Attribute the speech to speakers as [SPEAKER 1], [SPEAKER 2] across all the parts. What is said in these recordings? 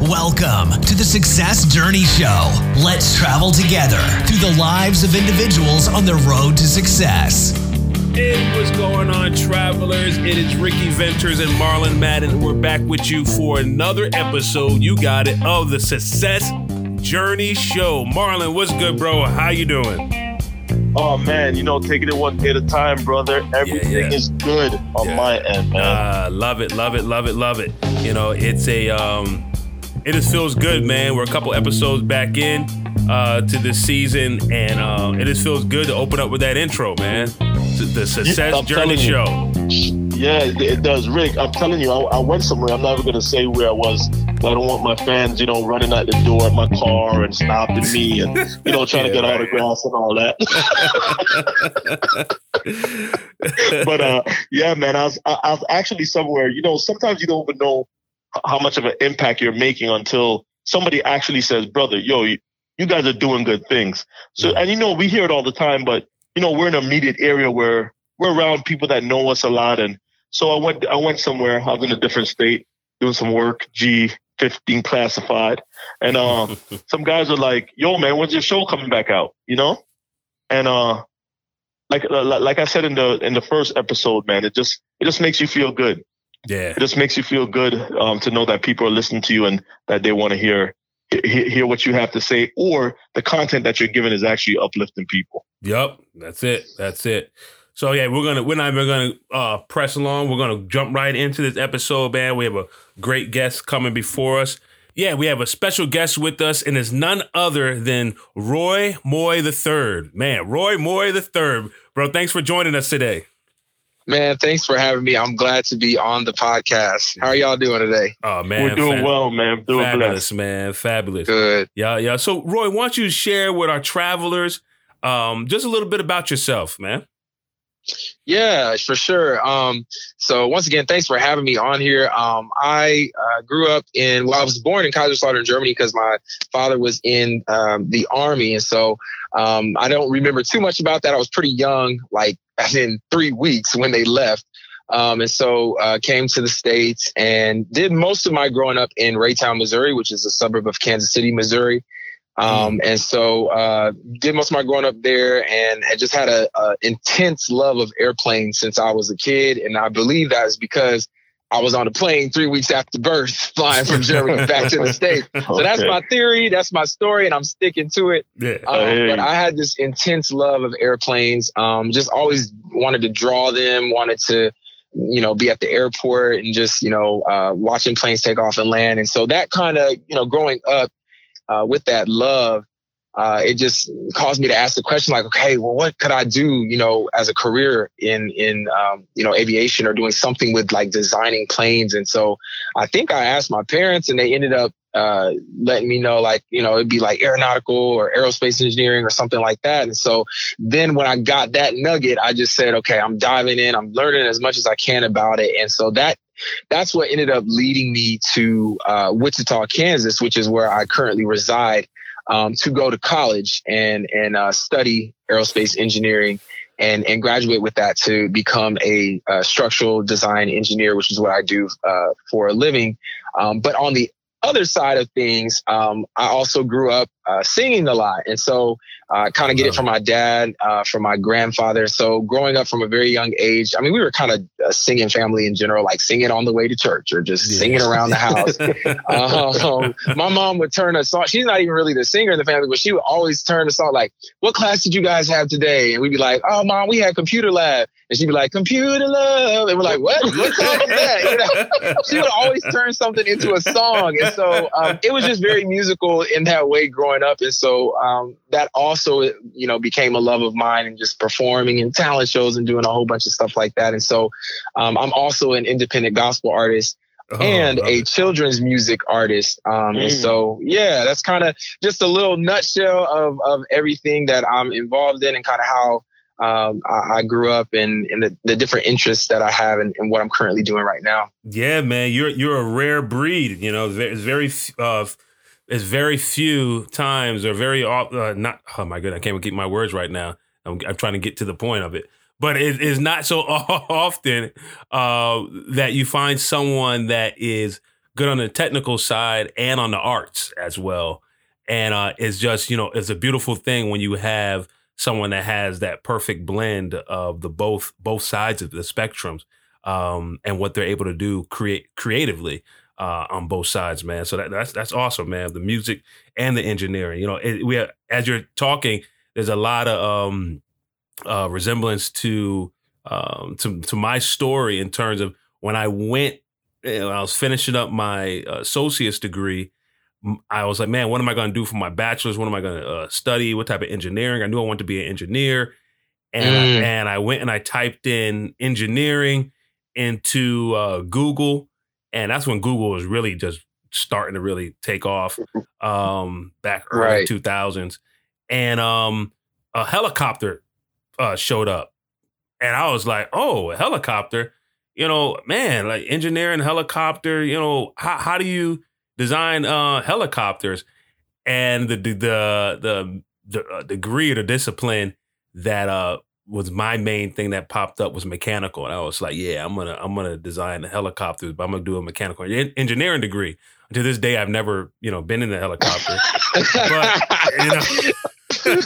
[SPEAKER 1] Welcome to the Success Journey Show. Let's travel together through the lives of individuals on the road to success.
[SPEAKER 2] Hey, what's going on, travelers? It is Ricky Ventures and Marlon Madden. We're back with you for another episode. You got it of the Success Journey Show. Marlon, what's good, bro? How you doing?
[SPEAKER 3] Oh man, you know, taking it one day at a time, brother. Everything
[SPEAKER 2] yeah.
[SPEAKER 3] is good on
[SPEAKER 2] Yeah.
[SPEAKER 3] my end, man.
[SPEAKER 2] Uh, love it, love it, love it, love it. You know, it's a um, it just feels good, man. We're a couple episodes back in uh, to this season, and uh, it just feels good to open up with that intro, man. The- The Success
[SPEAKER 3] I'm
[SPEAKER 2] Journey. Show.
[SPEAKER 3] yeah, it, it does, Rick. I'm telling you, I, I went somewhere. I'm never gonna say where I was. I don't want my fans, you know, running out the door at my car and stopping me and you know trying to
[SPEAKER 2] Yeah,
[SPEAKER 3] get
[SPEAKER 2] right.
[SPEAKER 3] autographs and all that. but uh, yeah, man, I was I, I was actually somewhere. You know, sometimes you don't even know h- how much of an impact you're making until somebody actually says, "Brother, yo, you, you guys are doing good things." So, and you know, we hear it all the time, but you know, we're in an immediate area where we're around people that know us a lot, and so I went I went somewhere. I was in a different state doing some work. G. 15 classified and uh some guys are like yo man when's your show coming back out you know and uh like like like I said in the in the first episode, man, it just it just makes you feel good.
[SPEAKER 2] Yeah.
[SPEAKER 3] It just makes you feel good um, to know that people are listening to you and that they want to hear hear what you have to say, or the content that you're giving is actually uplifting people.
[SPEAKER 2] Yep, that's it. That's it. So yeah, we're gonna we're not even gonna uh, press along. We're gonna jump right into this episode, man. We have a great guest coming before us. Yeah, we have a special guest with us, and it's none other than Roy Moye the Third. Man, Roy Moye the Third, bro. Thanks for joining us today.
[SPEAKER 4] Man, thanks for having me. I'm glad to be on the podcast. How are y'all doing today?
[SPEAKER 2] Oh man,
[SPEAKER 3] We're doing
[SPEAKER 2] fab-
[SPEAKER 3] well, man. Doing
[SPEAKER 2] Fabulous,
[SPEAKER 3] blessed.
[SPEAKER 2] man. Fabulous.
[SPEAKER 4] Good.
[SPEAKER 2] Yeah, yeah. So Roy, why don't you share with our travelers um, just a little bit about yourself, man?
[SPEAKER 4] Yeah, for sure. Um, so once again, thanks for having me on here. Um, I uh, grew up in, well, I was born in Kaiserslautern, Germany, because my father was in um, the army, and so um, I don't remember too much about that. I was pretty young, like in three weeks when they left. Um, and so uh, came to the states and did most of my growing up in Raytown, Missouri, which is a suburb of Kansas City, Missouri. Um, and so uh, did most of my growing up there, and I just had a, a intense love of airplanes since I was a kid, and I believe that is because I was on a plane three weeks after birth, flying from Germany back to the states. So that's my theory, that's my story, and I'm sticking to it.
[SPEAKER 2] Yeah.
[SPEAKER 4] Um,
[SPEAKER 3] Hey.
[SPEAKER 4] but I had this intense love of airplanes. Um, just always wanted to draw them, wanted to, you know, be at the airport and just, you know, uh, watching planes take off and land. And so that kind of, you know, growing up uh, with that love, uh, it just caused me to ask the question like, okay, well, what could I do, you know, as a career in in um, you know aviation or doing something with like designing planes? And so I think I asked my parents, and they ended up uh, letting me know like, you know, it'd be like aeronautical or aerospace engineering or something like that. And so then when I got that nugget, I just said, okay, I'm diving in, I'm learning as much as I can about it, and so that that's what ended up leading me to uh, Wichita, Kansas, which is where I currently reside, um, to go to college and and uh, study aerospace engineering and and graduate with that to become a, uh structural design engineer, which is what I do uh, for a living. Um, but on the other side of things, um, I also grew up uh, singing a lot, and so uh, kind of get it from my dad, uh, from my grandfather. So growing up from a very young age, I mean, we were kind of a singing family in general, like singing on the way to church or just
[SPEAKER 2] Yeah.
[SPEAKER 4] singing around the house. um, my mom would turn a song. She's not even really the singer in the family, but she would always turn a song like, "What class did you guys have today?" And we'd be like, "Oh, mom, we had computer lab." And she'd be like, "Computer lab," and we're like, "What? What song is that?" You know? she would always turn something into a song, and so um, it was just very musical in that way growing up. And so um, that also, you know, became a love of mine, and just performing and talent shows and doing a whole bunch of stuff like that. And so um, I'm also an independent gospel artist
[SPEAKER 2] Oh,
[SPEAKER 4] and a children's music artist. Um, And
[SPEAKER 3] Mm.
[SPEAKER 4] so, yeah, that's kind of just a little nutshell of, of everything that I'm involved in and kind of how um, I, I grew up and, and the, the different interests that I have and, and what I'm currently doing right now.
[SPEAKER 2] Yeah, man, you're you're a rare breed. You know, it's very uh, it's very few times or very uh, not. Oh my goodness, I can't keep my words right now. I'm, I'm trying to get to the point of it, but it is not so often uh, that you find someone that is good on the technical side and on the arts as well. And uh, it's just you know it's a beautiful thing when you have someone that has that perfect blend of the both both sides of the spectrums um, and what they're able to do create creatively uh, on both sides, man. So that, that's that's awesome, man. The music and the engineering. You know, it, we have, as you're talking, there's a lot of um, uh, resemblance to um, to to my story in terms of when I went, you know, I was finishing up my uh, associate's degree. I was like, man, what am I going to do for my bachelor's? What am I going to uh, study? What type of engineering? I knew I wanted to be an engineer, and mm. I, and I went and I typed in engineering into uh, Google, and that's when Google was really just starting to really take off um, back early right. 2000s, and um, a helicopter uh, showed up, and I was like, oh, a helicopter, you know, man, like engineering helicopter, you know, how how do you design uh, helicopters, and the the the the, uh, degree or the discipline that uh was my main thing that popped up was mechanical, and I was like, yeah, I'm gonna I'm gonna design the helicopters, but I'm gonna do a mechanical engineering degree. To this day, I've never you know been in a helicopter, but you know,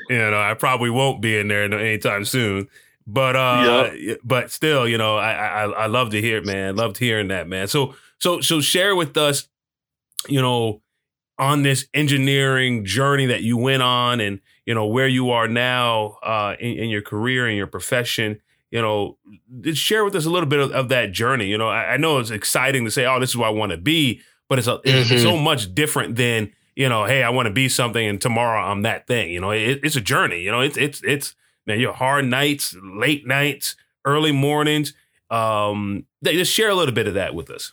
[SPEAKER 2] you know, I probably won't be in there anytime soon. But uh, yep. but still, you know, I I I love to hear it, man. Loved hearing that, man. So so so share with us, you know, on this engineering journey that you went on, and you know where you are now uh, in, in your career and your profession. You know, share with us a little bit of, of that journey. You know, I, I, know it's exciting to say, "Oh, this is where I want to be," but it's a, mm-hmm. it's so much different than you know, "Hey, I want to be something," and tomorrow I'm that thing. You know, it, it's a journey. You know, it's it's it's man, your hard nights, late nights, early mornings. Um, just share a little bit of that with us.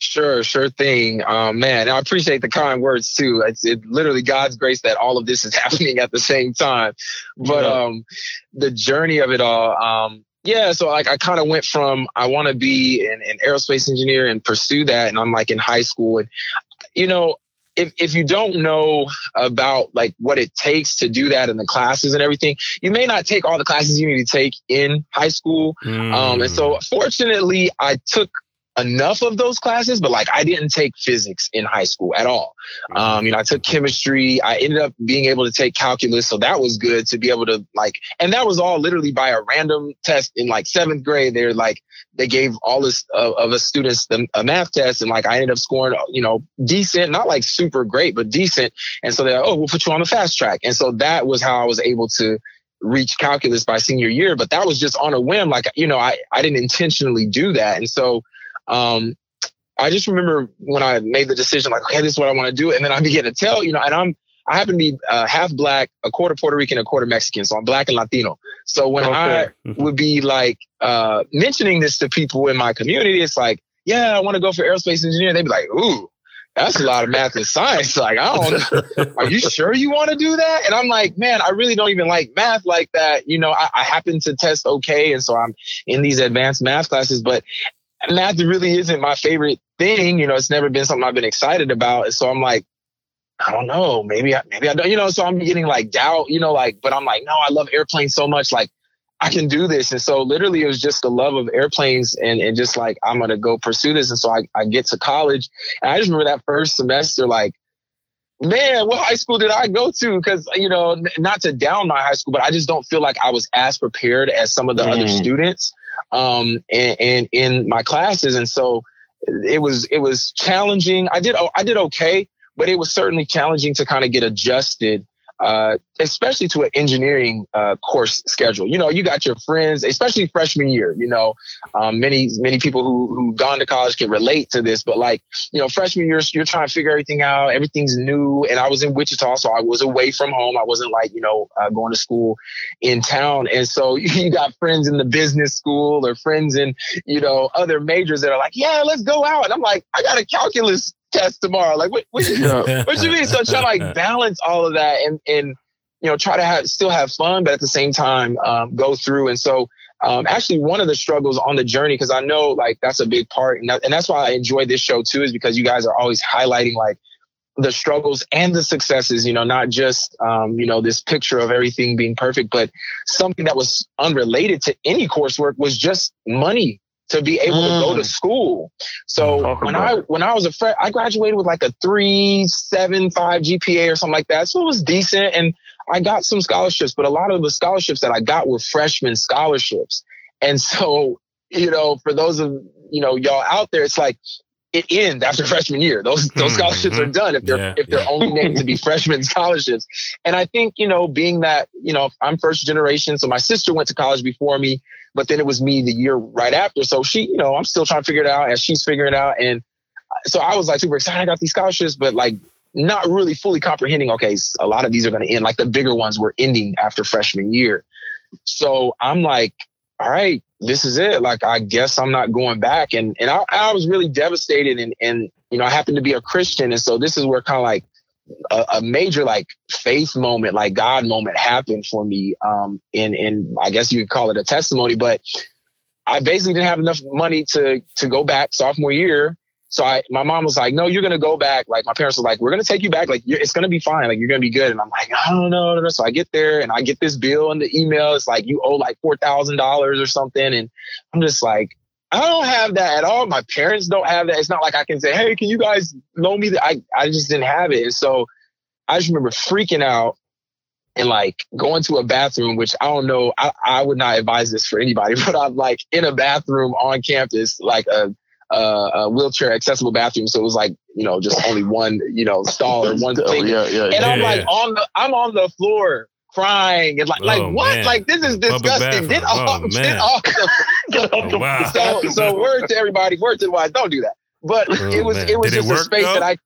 [SPEAKER 4] Sure, sure thing. Um, man, I appreciate the kind words too. It's it, literally God's grace that all of this is happening at the same time. But yeah. um, the journey of it all, um, yeah. So like I kind of went from I want to be an, an aerospace engineer and pursue that, and I'm like in high school, and you know, if, if you don't know about like what it takes to do that in the classes and everything, you may not take all the classes you need to take in high school. Mm. Um, and so fortunately, I took enough of those classes, but like I didn't take physics in high school at all. Um, you know, I took chemistry. I ended up being able to take calculus, so that was good to be able to like, and that was all literally by a random test in like seventh grade. They're like, they gave all this uh, of us students the, a math test, and like I ended up scoring, you know, decent, not like super great, but decent. And so they're like, oh, we'll put you on the fast track. And so that was how I was able to reach calculus by senior year but that was just on a whim like you know i i didn't intentionally do that and so um, I just remember when I made the decision, like, okay, this is what I want to do. And then I began to tell, you know, and I'm, I happen to be uh, half black, a quarter Puerto Rican, a quarter Mexican. So I'm black and Latino. So when okay. I mm-hmm. would be like uh, mentioning this to people in my community, it's like, yeah, I want to go for aerospace engineering. They'd be like, ooh, that's a lot of math and science. Like, I don't, are you sure you want to do that? And I'm like, man, I really don't even like math like that. You know, I, I happen to test okay. And so I'm in these advanced math classes, but math really isn't my favorite thing. You know, it's never been something I've been excited about. So I'm like, I don't know, maybe I, maybe I don't, you know, so I'm getting like doubt, you know, like, but I'm like, no, I love airplanes so much. Like I can do this. And so literally it was just the love of airplanes and, and just like, I'm going to go pursue this. And so I, I get to college and I just remember that first semester, like, man, what high school did I go to? Cause, you know, not to down my high school, but I just don't feel like I was as prepared as some of the mm. other students um, and, in my classes. And so it was it was challenging. I did I did okay, but it was certainly challenging to kind of get adjusted uh, especially to an engineering uh, course schedule. You know, you got your friends, especially freshman year. You know, um, many many people who who gone to college can relate to this. But like, you know, freshman year, you're trying to figure everything out. Everything's new, and I was in Wichita, so I was away from home. I wasn't like you know uh, going to school in town, and so you got friends in the business school or friends in you know other majors that are like, yeah, let's go out. And I'm like, I got a calculus test tomorrow. Like, what, what, you, what you mean? So try to like balance all of that and, and, you know, try to have, still have fun, but at the same time, um, go through. And so, um, actually one of the struggles on the journey, cause I know like that's a big part. And, that, and that's why I enjoy this show too, is because you guys are always highlighting like the struggles and the successes, you know, not just, um, you know, this picture of everything being perfect, but something that was unrelated to any coursework was just money to be able mm. to go to mm. school. So Talk when I when I was a friend, I graduated with like a three seven five GPA or something like that. So it was decent, and I got some scholarships. But a lot of the scholarships that I got were freshman scholarships, and so you know, for those of you know y'all out there, it's like it ends after freshman year. Those those hmm, scholarships are hmm. done if they're yeah, if they're yeah. only named to be freshman scholarships. And I think you know, being that you know I'm first generation, so my sister went to college before me, but then it was me the year right after. So she, you know, I'm still trying to figure it out as she's figuring it out. And so I was like super excited. I got these scholarships, but like not really fully comprehending. Okay, a lot of these are going to end. Like the bigger ones were ending after freshman year. So I'm like, all right, this is it. Like, I guess I'm not going back. And and I, I was really devastated. And and you know, I happen to be a Christian, and so this is where kind of like a, a, major like faith moment, like God moment happened for me. Um, and and I guess you could call it a testimony, but I basically didn't have enough money to to go back sophomore year. So I, my mom was like, no, you're going to go back. Like my parents were like, we're going to take you back. Like it's going to be fine. Like you're going to be good. And I'm like, I don't know. So I get there and I get this bill in the email. It's like, you owe like $4,000 or something. And I'm just like, I don't have that at all. My parents don't have that. It's not like I can say, Hey, can you guys loan me that? I, I just didn't have it. And so I just remember freaking out and like going to a bathroom, which I don't know, I, I would not advise this for anybody, but I'm like in a bathroom on campus, like a uh, a wheelchair accessible bathroom. So it was like, you know, just only one, you know, stall or one thing. Yeah, yeah, and yeah, I'm like on the, I'm on the floor crying and like, oh, like what? Man. Like this is disgusting. Get off, oh, get off the, get off the, oh, wow. so, so word to everybody, word to the wise, don't do that. But oh, it was, man. it was Did just it a space though? that I,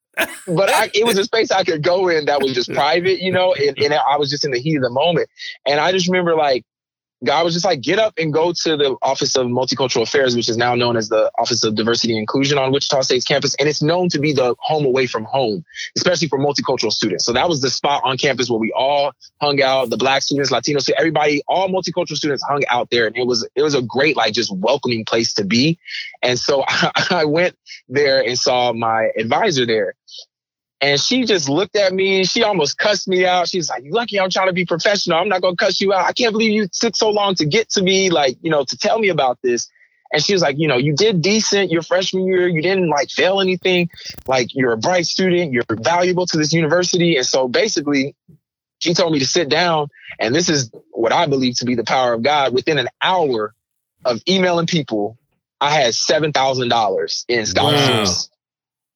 [SPEAKER 4] but I, it was a space I could go in that was just private, you know, and, and I was just in the heat of the moment. And I just remember like God was just like, get up and go to the Office of Multicultural Affairs, which is now known as the Office of Diversity and Inclusion on Wichita State's campus. And it's known to be the home away from home, especially for multicultural students. So that was the spot on campus where we all hung out, the black students, Latino students, everybody, all multicultural students hung out there. And it was, it was a great, like just welcoming place to be. And so I, I went there and saw my advisor there. And she just looked at me. She almost cussed me out. She's like, "You lucky I'm trying to be professional. I'm not gonna cuss you out. I can't believe you took so long to get to me, like, you know, to tell me about this." And she was like, "You know, you did decent your freshman year. You didn't like fail anything. Like, you're a bright student. You're valuable to this university." And so basically, she told me to sit down. And this is what I believe to be the power of God. Within an hour of emailing people, I had seven thousand dollars in scholarships. Wow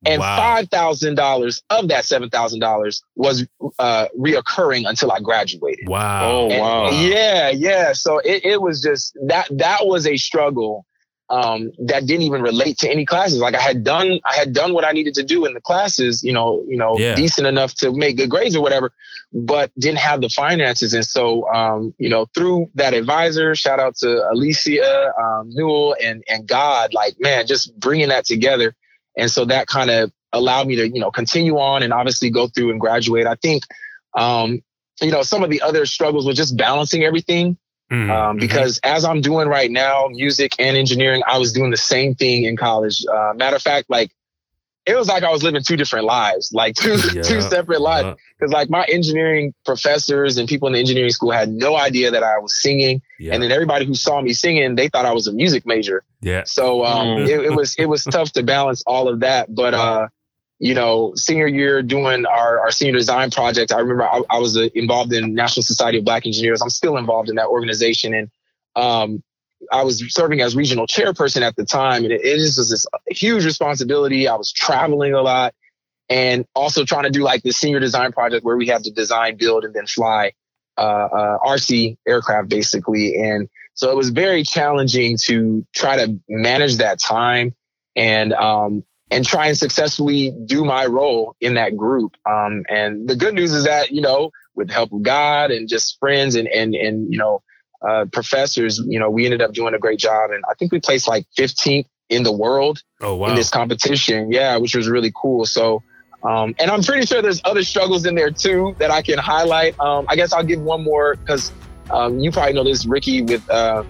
[SPEAKER 4] and wow. five thousand dollars of that seven thousand dollars was uh, reoccurring until I graduated.
[SPEAKER 2] Wow! Oh
[SPEAKER 4] and,
[SPEAKER 2] wow!
[SPEAKER 4] Yeah, yeah. So it, it was just that that was a struggle um, that didn't even relate to any classes. Like I had done, I had done what I needed to do in the classes. You know, you know, yeah. decent enough to make good grades or whatever, but didn't have the finances. And so, um, you know, through that advisor, shout out to Alicia um, Newell and and God, like man, just bringing that together and so that kind of allowed me to, you know, continue on and obviously go through and graduate. I think, um, you know, some of the other struggles was just balancing everything. Mm-hmm. Um, because mm-hmm. as I'm doing right now, music and engineering, I was doing the same thing in college. Uh, matter of fact, like it was like I was living two different lives, like two yeah. two separate lives. Because like my engineering professors and people in the engineering school had no idea that I was singing, yeah. and then everybody who saw me singing, they thought I was a music major.
[SPEAKER 2] Yeah.
[SPEAKER 4] So um, mm. it, it, was it was tough to balance all of that, but uh, you know, senior year doing our, our senior design project, I remember I, I was uh, involved in National Society of Black Engineers. I'm still involved in that organization, and um, I was serving as regional chairperson at the time, and it, it just was this huge responsibility. I was traveling a lot, and also trying to do like the senior design project where we had to design, build, and then fly uh, uh, RC aircraft, basically. And so it was very challenging to try to manage that time and um, and try and successfully do my role in that group. Um, and the good news is that you know, with the help of God and just friends and and and you know uh, professors, you know, we ended up doing a great job. And I think we placed like 15th in the world
[SPEAKER 2] oh, wow.
[SPEAKER 4] in this competition. Yeah, which was really cool. So, um, and I'm pretty sure there's other struggles in there too that I can highlight. Um, I guess I'll give one more because um, you probably know this, Ricky, with uh,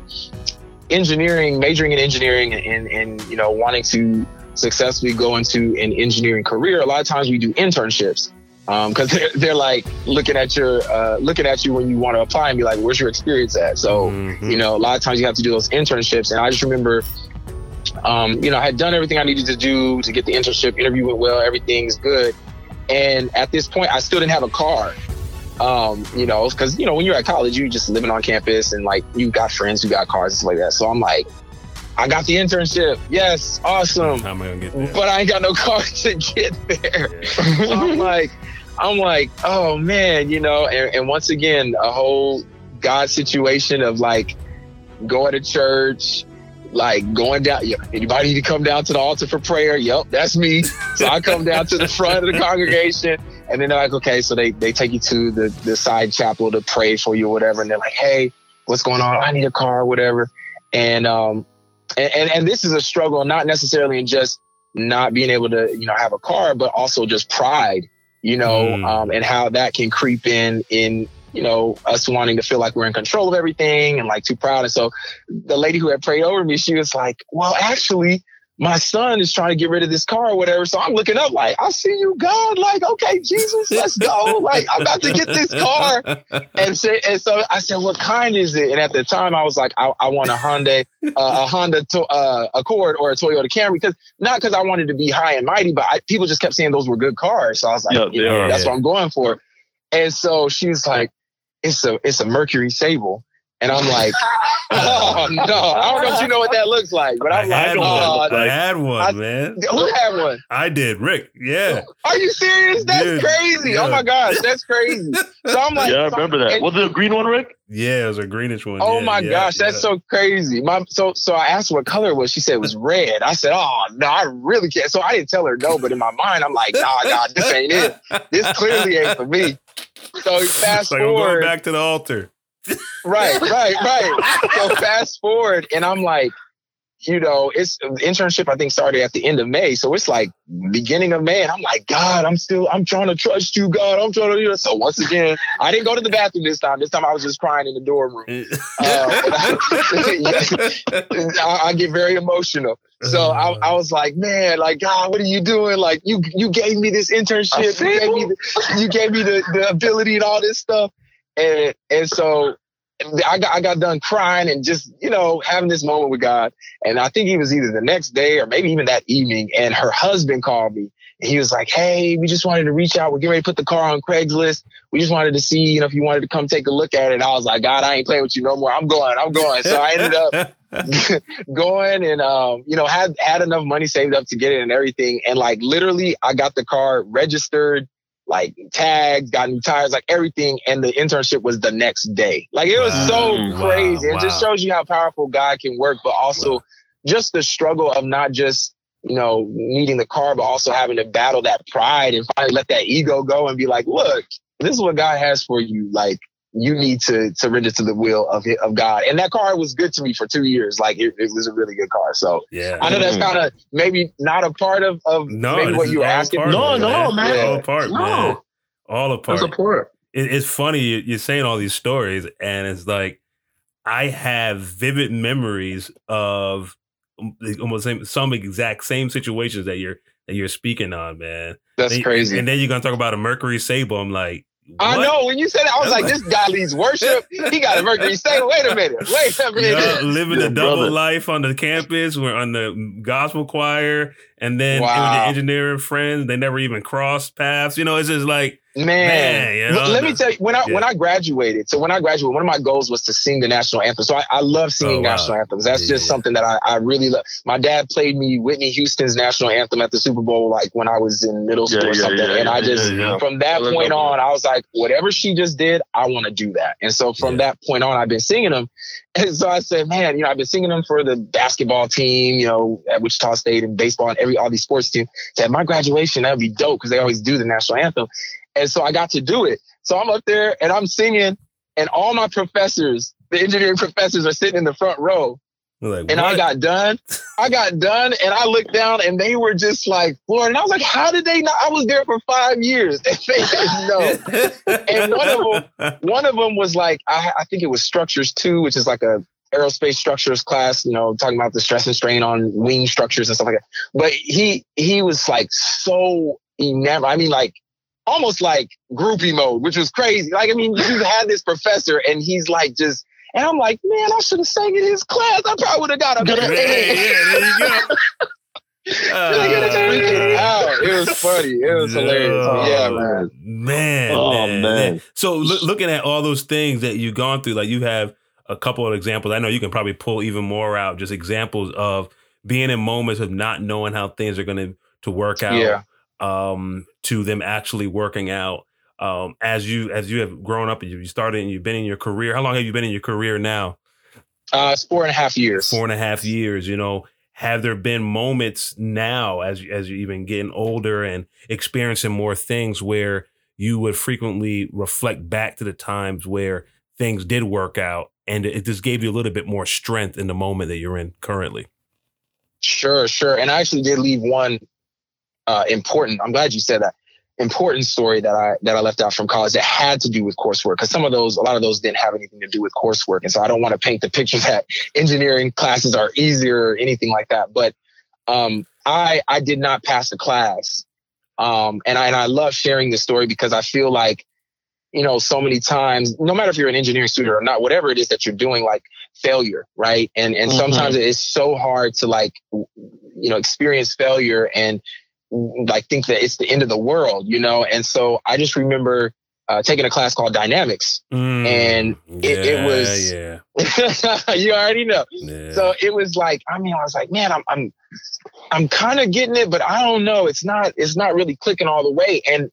[SPEAKER 4] engineering, majoring in engineering and, and, you know, wanting to successfully go into an engineering career. A lot of times we do internships because um, they're, they're like looking at your uh, looking at you when you want to apply and be like, "Where's your experience at?" So mm-hmm. you know, a lot of times you have to do those internships, and I just remember Um, you know, I had done everything I needed to do to get the internship. Interview went well. Everything's good. And at this point, I still didn't have a car. Um, you know, because you know when you're at college, you're just living on campus and like you got friends who got cars and stuff like that. So I'm like, I got the internship. Yes, awesome.
[SPEAKER 2] How am I gonna get there?
[SPEAKER 4] But I ain't got no car to get there. so I'm like, I'm like, oh man, you know, and, and once again, a whole God situation of like going to church, like going down. Anybody need to come down to the altar for prayer? Yep, that's me. So I come down to the front of the congregation, and then they're like, okay, so they they take you to the the side chapel to pray for you or whatever, and they're like, hey, what's going on? I need a car, or whatever. And um, and, and and this is a struggle, not necessarily in just not being able to you know have a car, but also just pride, you know, mm. um, and how that can creep in in you know, us wanting to feel like we're in control of everything and like too proud. And so the lady who had prayed over me, she was like, well, actually, my son is trying to get rid of this car or whatever. So I'm looking up like, I see you, God. Like, okay, Jesus, let's go. like, I'm about to get this car. And, say, and so I said, what kind is it? And at the time I was like, I, I want a Hyundai, uh, a Honda to, uh, Accord or a Toyota Camry because not because I wanted to be high and mighty, but I, people just kept saying those were good cars. So I was like, yeah, know, that's what I'm going for. And so she was like, it's a it's a Mercury Sable. And I'm like, oh no, I don't know if you know what that looks like, but I'm
[SPEAKER 2] I
[SPEAKER 4] like, oh,
[SPEAKER 2] I had one, I, man.
[SPEAKER 4] Who had one?
[SPEAKER 2] I did, Rick. Yeah.
[SPEAKER 4] Are you serious? That's Dude, crazy. Oh yeah. Oh my gosh, that's crazy. So I'm like,
[SPEAKER 3] yeah, I remember that. Was it a green one, Rick?
[SPEAKER 2] Yeah, it was a greenish one.
[SPEAKER 4] Oh
[SPEAKER 2] yeah,
[SPEAKER 4] my
[SPEAKER 2] yeah,
[SPEAKER 4] gosh, that's so crazy. My so so I asked what color it was. She said it was red. I said, oh no, I really can't. So I didn't tell her no, but in my mind, I'm like, nah, nah, this ain't it. This clearly ain't for me. So fast
[SPEAKER 2] like,
[SPEAKER 4] forward.
[SPEAKER 2] I'm going back to the altar.
[SPEAKER 4] right, right, right. So fast forward, and I'm like, you know, it's internship. I think started at the end of May, so it's like beginning of May, and I'm like, God, I'm still, I'm trying to trust you, God. I'm trying to, you know. So once again, I didn't go to the bathroom this time. This time I was just crying in the dorm room. Uh, I, I, get very emotional. So I, I, was like, man, like God, what are you doing? Like you, you gave me this internship. You gave me, the, you gave me the, the ability and all this stuff, and and so I got I got done crying and just you know having this moment with God. And I think he was either the next day or maybe even that evening. And her husband called me. And he was like, "Hey, we just wanted to reach out. We're getting ready to put the car on Craigslist. We just wanted to see, you know, if you wanted to come take a look at it." And I was like, "God, I ain't playing with you no more. I'm going. I'm going." So I ended up going and um, you know had had enough money saved up to get it and everything. And like literally, I got the car registered like tags, got new tires, like everything. And the internship was the next day. Like it was wow. so crazy. Wow. It just shows you how powerful God can work, but also wow. just the struggle of not just, you know, needing the car, but also having to battle that pride and finally let that ego go and be like, look, this is what God has for you. Like, you need to surrender to the will of of God. And that car was good to me for two years. Like it, it was a really good car. So
[SPEAKER 2] yeah,
[SPEAKER 4] I know that's kind of maybe not a part of, of no, maybe what you were asking.
[SPEAKER 3] Part, no, no, man.
[SPEAKER 2] man. All a part, no. man. All a part.
[SPEAKER 3] That's a part.
[SPEAKER 2] It, it's funny you're saying all these stories, and it's like I have vivid memories of um, almost same, some exact same situations that you're that you're speaking on, man.
[SPEAKER 4] That's
[SPEAKER 2] and,
[SPEAKER 4] crazy.
[SPEAKER 2] And then you're gonna talk about a Mercury Sable. I'm like,
[SPEAKER 4] I know when you said it, I was like, this guy leads worship. He got a Mercury Sable. Wait a minute. Wait a minute. Yeah,
[SPEAKER 2] living a double brother. life on the campus. We're on the gospel choir. And then wow. the engineering friends, they never even crossed paths. You know, it's just like
[SPEAKER 4] Man, Man you know, let me tell you when I yeah. when I graduated. So when I graduated, one of my goals was to sing the national anthem. So I, I love singing oh, wow. national anthems. That's yeah, just something that I, I really love. My dad played me Whitney Houston's national anthem at the Super Bowl, like when I was in middle school or something. and I just from that point on, I was like, whatever she just did, I want to do that. And so from that point on, I've been singing them. And so I said, man, you know, I've been singing them for the basketball team, you know, at Wichita State and baseball and every all these sports teams. At my graduation, that'd be dope because they always do the national anthem. And so I got to do it. So I'm up there and I'm singing, and all my professors, the engineering professors, are sitting in the front row. Like, and what? I got done. I got done, and I looked down, and they were just like floored. And I was like, "How did they not?" I was there for five years, and they didn't know. and one of them, one of them was like, I, I think it was structures two, which is like a aerospace structures class, you know, talking about the stress and strain on wing structures and stuff like that. But he he was like so enamored. I mean, like almost like groupie mode, which was crazy. Like, I mean, you had this professor and he's like just And I'm like, man, I should have sang in his class. I probably would have got a better
[SPEAKER 2] yeah, yeah, there you go.
[SPEAKER 4] Uh, it was funny. It was hilarious. Yeah, man.
[SPEAKER 2] Man.
[SPEAKER 3] Oh,
[SPEAKER 2] man.
[SPEAKER 3] man.
[SPEAKER 2] So look, looking at all those things that you've gone through, like you have a couple of examples. I know you can probably pull even more out, just examples of being in moments of not knowing how things are going to to work out.
[SPEAKER 4] Yeah.
[SPEAKER 2] Um, to them actually working out. Um, as you as you have grown up and you started and you've been in your career. How long have you been in your career now?
[SPEAKER 4] Uh, it's four and a half years.
[SPEAKER 2] Four and a half years. You know, have there been moments now as as you're even getting older and experiencing more things where you would frequently reflect back to the times where things did work out and it just gave you a little bit more strength in the moment that you're in currently
[SPEAKER 4] Sure, sure. And I actually did leave one uh, important. I'm glad you said that. Important story that I that I left out from college that had to do with coursework because some of those, a lot of those didn't have anything to do with coursework, and so I don't want to paint the picture that engineering classes are easier or anything like that. But um, I I did not pass the class, um, and I and I love sharing this story because I feel like you know so many times, no matter if you're an engineering student or not, whatever it is that you're doing, like failure, right? And and
[SPEAKER 3] Mhm.
[SPEAKER 4] sometimes it's so hard to like you know experience failure and like think that it's the end of the world, you know. And so I just remember uh, taking a class called dynamics,
[SPEAKER 2] Mm,
[SPEAKER 4] And it- it was-
[SPEAKER 2] yeah,
[SPEAKER 4] you already know.
[SPEAKER 2] yeah.
[SPEAKER 4] So it was like, I mean, I was like, man, I'm I'm I'm kind of getting it, but I don't know. It's not it's not really clicking all the way. And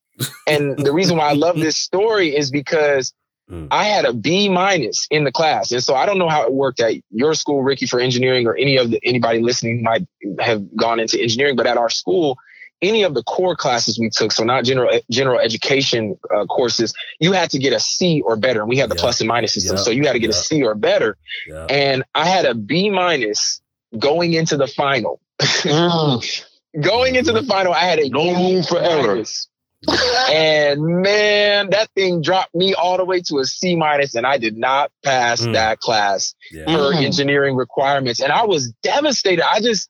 [SPEAKER 4] and the reason why I love this story is because
[SPEAKER 2] Mm.
[SPEAKER 4] I had a B minus in the class. And so I don't know how it worked at your school, Ricky, for engineering, or any of the anybody listening might have gone into engineering, but at our school, any of the core classes we took, so not general general education uh, courses, you had to get a C or better. And we had the
[SPEAKER 2] Yeah.
[SPEAKER 4] plus and minus system,
[SPEAKER 2] Yeah.
[SPEAKER 4] so you had to get
[SPEAKER 2] Yeah.
[SPEAKER 4] a C or better.
[SPEAKER 2] yeah.
[SPEAKER 4] And I had a B minus going into the final. going into the final, I had a
[SPEAKER 3] No room for error.
[SPEAKER 4] minus. and man, that thing dropped me all the way to a C minus, and I did not pass
[SPEAKER 2] Mm.
[SPEAKER 4] that class
[SPEAKER 2] yeah.
[SPEAKER 4] per
[SPEAKER 3] Mhm.
[SPEAKER 4] engineering requirements. And I was devastated. I just